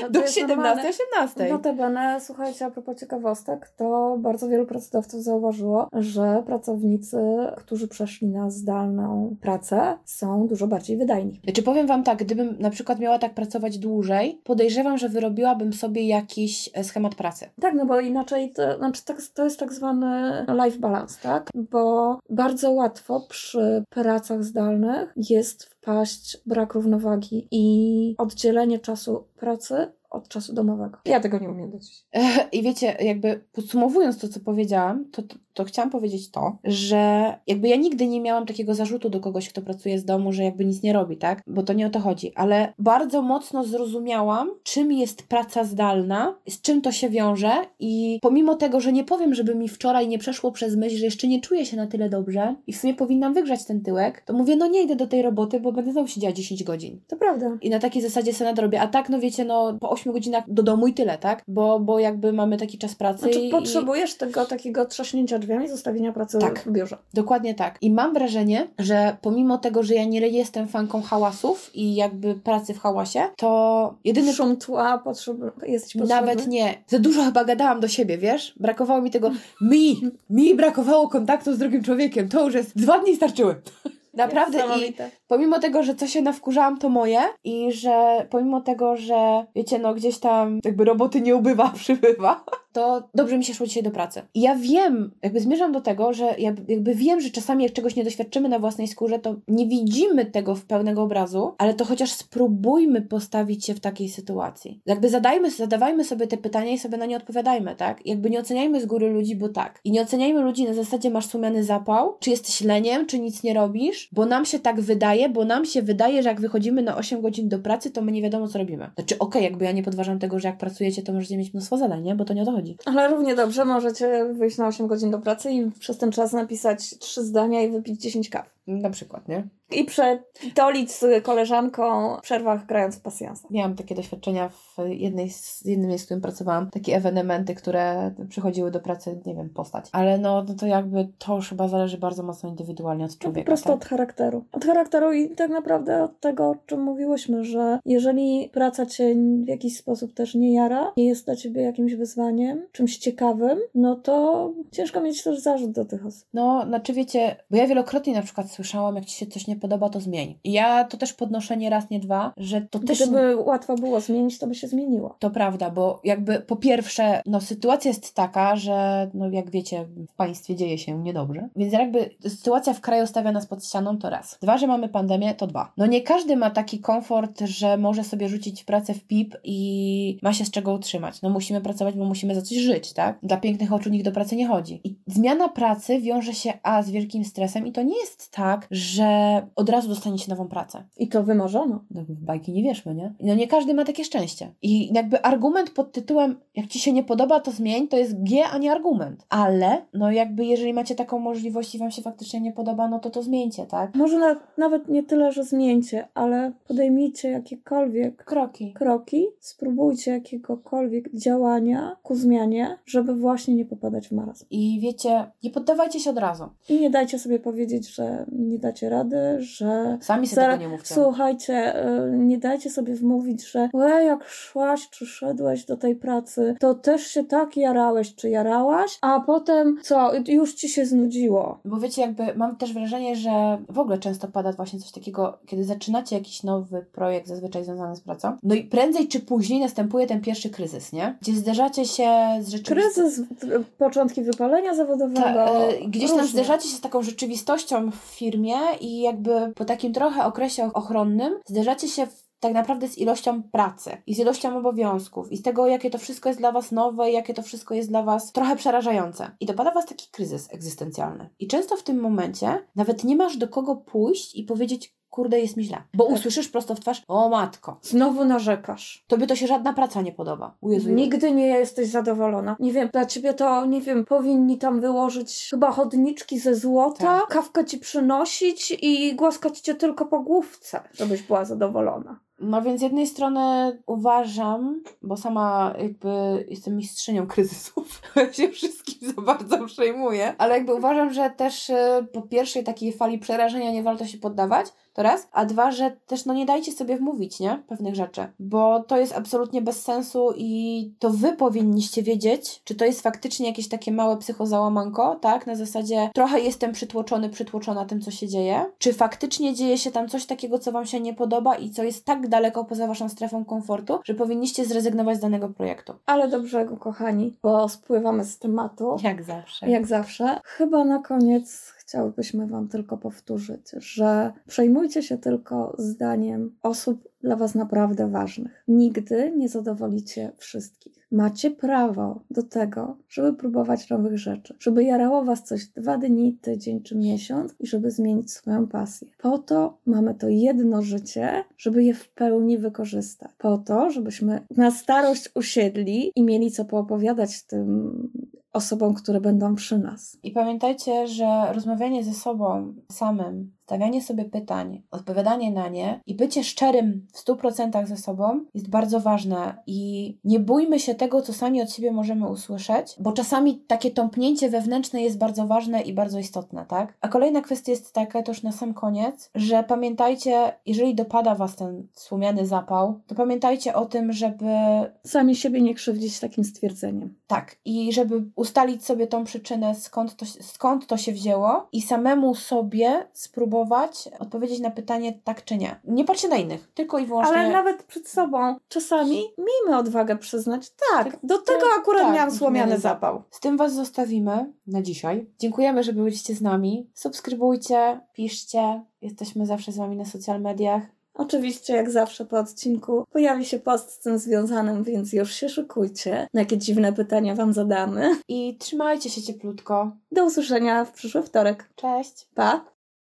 No do 17-18. Notabene, słuchajcie, a propos ciekawostek, to bardzo wielu pracodawców zauważyło, że pracownicy, którzy przeszli na zdalną pracę, są dużo bardziej wydajni. Czy powiem Wam tak, gdybym na przykład miała tak pracować dłużej, podejrzewam, że wyrobiłabym sobie jakiś e, schemat pracy. Tak, no bo inaczej to, znaczy tak, to jest tak zwany life balance, tak? Bo bardzo łatwo przy pracach zdalnych jest wpaść brak równowagi i oddzielenie czasu pracy od czasu domowego. Ja tego nie umiem dać. I wiecie, jakby podsumowując to, co powiedziałam, to, to, to, chciałam powiedzieć to, że jakby ja nigdy nie miałam takiego zarzutu do kogoś, kto pracuje z domu, że jakby nic nie robi, tak? Bo to nie o to chodzi. Ale bardzo mocno zrozumiałam, czym jest praca zdalna, z czym to się wiąże i pomimo tego, że nie powiem, żeby mi wczoraj nie przeszło przez myśl, że jeszcze nie czuję się na tyle dobrze i w sumie powinnam wygrzać ten tyłek, to mówię, no nie idę do tej roboty, bo będę znowu siedziała 10 godzin. To prawda. I na takiej zasadzie sobie nadrobię. A tak, no wiecie, no po 8 godzinach do domu i tyle, tak? Bo, bo jakby mamy taki czas pracy. Znaczy, i, potrzebujesz tego takiego trzaśnięcia drzwiami, zostawienia pracy tak, w biurze. Dokładnie tak. I mam wrażenie, że pomimo tego, że ja nie jestem fanką hałasów i jakby pracy w hałasie, to jedyny... Szum tła potrzeb... jesteś potrzebny? Nawet nie. Za dużo chyba gadałam do siebie, wiesz? Brakowało mi tego... Mi! Mi brakowało kontaktu z drugim człowiekiem. To już jest... Dwa dni starczyły. Naprawdę i pomimo tego, że co się nawkurzałam, to moje i że pomimo tego, że wiecie, no gdzieś tam jakby roboty nie ubywa, przybywa, to dobrze mi się szło dzisiaj do pracy. I ja wiem, jakby zmierzam do tego, że ja jakby wiem, że czasami jak czegoś nie doświadczymy na własnej skórze, to nie widzimy tego w pełnego obrazu, ale to chociaż spróbujmy postawić się w takiej sytuacji. Jakby zadajmy, zadawajmy sobie te pytania i sobie na nie odpowiadajmy, tak? Jakby nie oceniajmy z góry ludzi, bo tak. I nie oceniajmy ludzi na zasadzie masz sumiany zapał, czy jesteś leniem, czy nic nie robisz, bo nam się tak wydaje, bo nam się wydaje, że jak wychodzimy na 8 godzin do pracy, to my nie wiadomo, co robimy. Znaczy, okej, okay, jakby ja nie podważam tego, że jak pracujecie, to możecie mieć mnóstwo zadań, nie? Bo to nie o to chodzi. Ale równie dobrze możecie wyjść na 8 godzin do pracy i przez ten czas napisać 3 zdania i wypić 10 kaw. Na przykład, nie? I przetolić z koleżanką w przerwach grając w pasjansa. Miałam takie doświadczenia w jednej z, jednym miejscu, w którym pracowałam. Takie ewenementy, które przychodziły do pracy, nie wiem, postać. Ale no, no to jakby to już chyba zależy bardzo mocno indywidualnie od człowieka. po prostu tak? od charakteru. Od charakteru i tak naprawdę od tego, o czym mówiłyśmy, że jeżeli praca cię w jakiś sposób też nie jara, nie jest dla ciebie jakimś wyzwaniem, czymś ciekawym, no to ciężko mieć też zarzut do tych osób. No, znaczy wiecie, bo ja wielokrotnie na przykład słyszałam, jak ci się coś nie podoba, to zmień. I ja to też podnoszę nie raz, nie dwa, że to też... Gdyby łatwo było zmienić, to by się zmieniło. To prawda, bo jakby po pierwsze, no sytuacja jest taka, że no jak wiecie, w państwie dzieje się niedobrze, więc jakby sytuacja w kraju stawia nas pod ścianą, to raz. Dwa, że mamy pandemię, to dwa. No nie każdy ma taki komfort, że może sobie rzucić pracę w PIP i ma się z czego utrzymać. No musimy pracować, bo musimy za coś żyć, tak? Dla pięknych oczu nikt do pracy nie chodzi. I zmiana pracy wiąże się a z wielkim stresem i to nie jest tak, że od razu dostaniecie nową pracę. I to wymarzono. No, w bajki nie wierzmy, nie? No nie każdy ma takie szczęście. I jakby argument pod tytułem jak ci się nie podoba, to zmień, to jest G, a nie argument. Ale, no jakby jeżeli macie taką możliwość i wam się faktycznie nie podoba, no to to zmieńcie, tak? Może na, nawet nie tyle, że zmieńcie, ale podejmijcie jakiekolwiek kroki. kroki, spróbujcie jakiegokolwiek działania ku zmianie, żeby właśnie nie popadać w marazm. I wiecie, nie poddawajcie się od razu. I nie dajcie sobie powiedzieć, że nie dacie rady, że... Sami sobie tego nie mówcie. Słuchajcie, y, nie dajcie sobie wmówić, że łe, jak szłaś czy szedłeś do tej pracy, to też się tak jarałeś czy jarałaś, a potem co, już ci się znudziło. Bo wiecie, jakby mam też wrażenie, że w ogóle często pada właśnie coś takiego, kiedy zaczynacie jakiś nowy projekt, zazwyczaj związany z pracą, no i prędzej czy później następuje ten pierwszy kryzys, nie? Gdzie zderzacie się z rzeczywistością. Kryzys, początki wypalenia zawodowego. Ta, y, gdzieś tam różnie. zderzacie się z taką rzeczywistością w firmie i jakby po takim trochę okresie ochronnym zderzacie się tak naprawdę z ilością pracy i z ilością obowiązków i z tego, jakie to wszystko jest dla Was nowe jakie to wszystko jest dla Was trochę przerażające. I dopada Was taki kryzys egzystencjalny. I często w tym momencie nawet nie masz do kogo pójść i powiedzieć, kurde, jest mi źle. Bo Tak. usłyszysz prosto w twarz, o matko, Znowu narzekasz. tobie to się żadna praca nie podoba. U Jezu, Nigdy nie jesteś zadowolona. Nie wiem, dla ciebie to, nie wiem, powinni tam wyłożyć chyba chodniczki ze złota, Tak. kawkę ci przynosić i głaskać cię tylko po główce, żebyś była zadowolona. No więc z jednej strony uważam, bo sama jakby jestem mistrzynią kryzysów, się wszystkim za bardzo przejmuję, ale jakby uważam, że też y, po pierwszej takiej fali przerażenia nie warto się poddawać, to raz, a dwa, że też no nie dajcie sobie wmówić, nie? Pewnych rzeczy, bo to jest absolutnie bez sensu i to wy powinniście wiedzieć, czy to jest faktycznie jakieś takie małe psychozałamanko, tak? Na zasadzie trochę jestem przytłoczony, przytłoczona tym, co się dzieje, czy faktycznie dzieje się tam coś takiego, co wam się nie podoba i co jest tak daleko poza waszą strefą komfortu, że powinniście zrezygnować z danego projektu. Ale do brzegu, kochani, bo spływamy z tematu. Jak zawsze. Jak zawsze. Chyba na koniec chciałybyśmy Wam tylko powtórzyć, że przejmujcie się tylko zdaniem osób dla Was naprawdę ważnych. Nigdy nie zadowolicie wszystkich. Macie prawo do tego, żeby próbować nowych rzeczy, żeby jarało Was coś dwa dni, tydzień czy miesiąc i żeby zmienić swoją pasję. Po to mamy to jedno życie, żeby je w pełni wykorzystać. Po to, żebyśmy na starość usiedli i mieli co poopowiadać tym osobom, które będą przy nas. I pamiętajcie, że rozmawianie ze sobą samym, stawianie sobie pytań, odpowiadanie na nie i bycie szczerym w 100% ze sobą jest bardzo ważne. I nie bójmy się tego, co sami od siebie możemy usłyszeć, bo czasami takie tąpnięcie wewnętrzne jest bardzo ważne i bardzo istotne, tak? A kolejna kwestia jest taka, to już na sam koniec, że pamiętajcie, jeżeli dopada Was ten słomiany zapał, to pamiętajcie o tym, żeby Sami siebie nie krzywdzić takim stwierdzeniem. tak, i żeby ustalić sobie tą przyczynę, skąd to, skąd to się wzięło, i samemu sobie spróbować odpowiedzieć na pytanie tak czy nie. Nie patrzcie na innych, tylko i wyłącznie. Ale nawet przed sobą czasami miejmy odwagę przyznać, tak, Tak, do tego tak, akurat tak, miałam słomiany zapał. Z tym Was zostawimy na dzisiaj. Dziękujemy, że byliście z nami. Subskrybujcie, piszcie. Jesteśmy zawsze z Wami na social mediach. Oczywiście, jak zawsze po odcinku pojawi się post z tym związanym, więc już się szykujcie, na jakie dziwne pytania Wam zadamy. I trzymajcie się cieplutko. Do usłyszenia w przyszły wtorek. Cześć! Pa!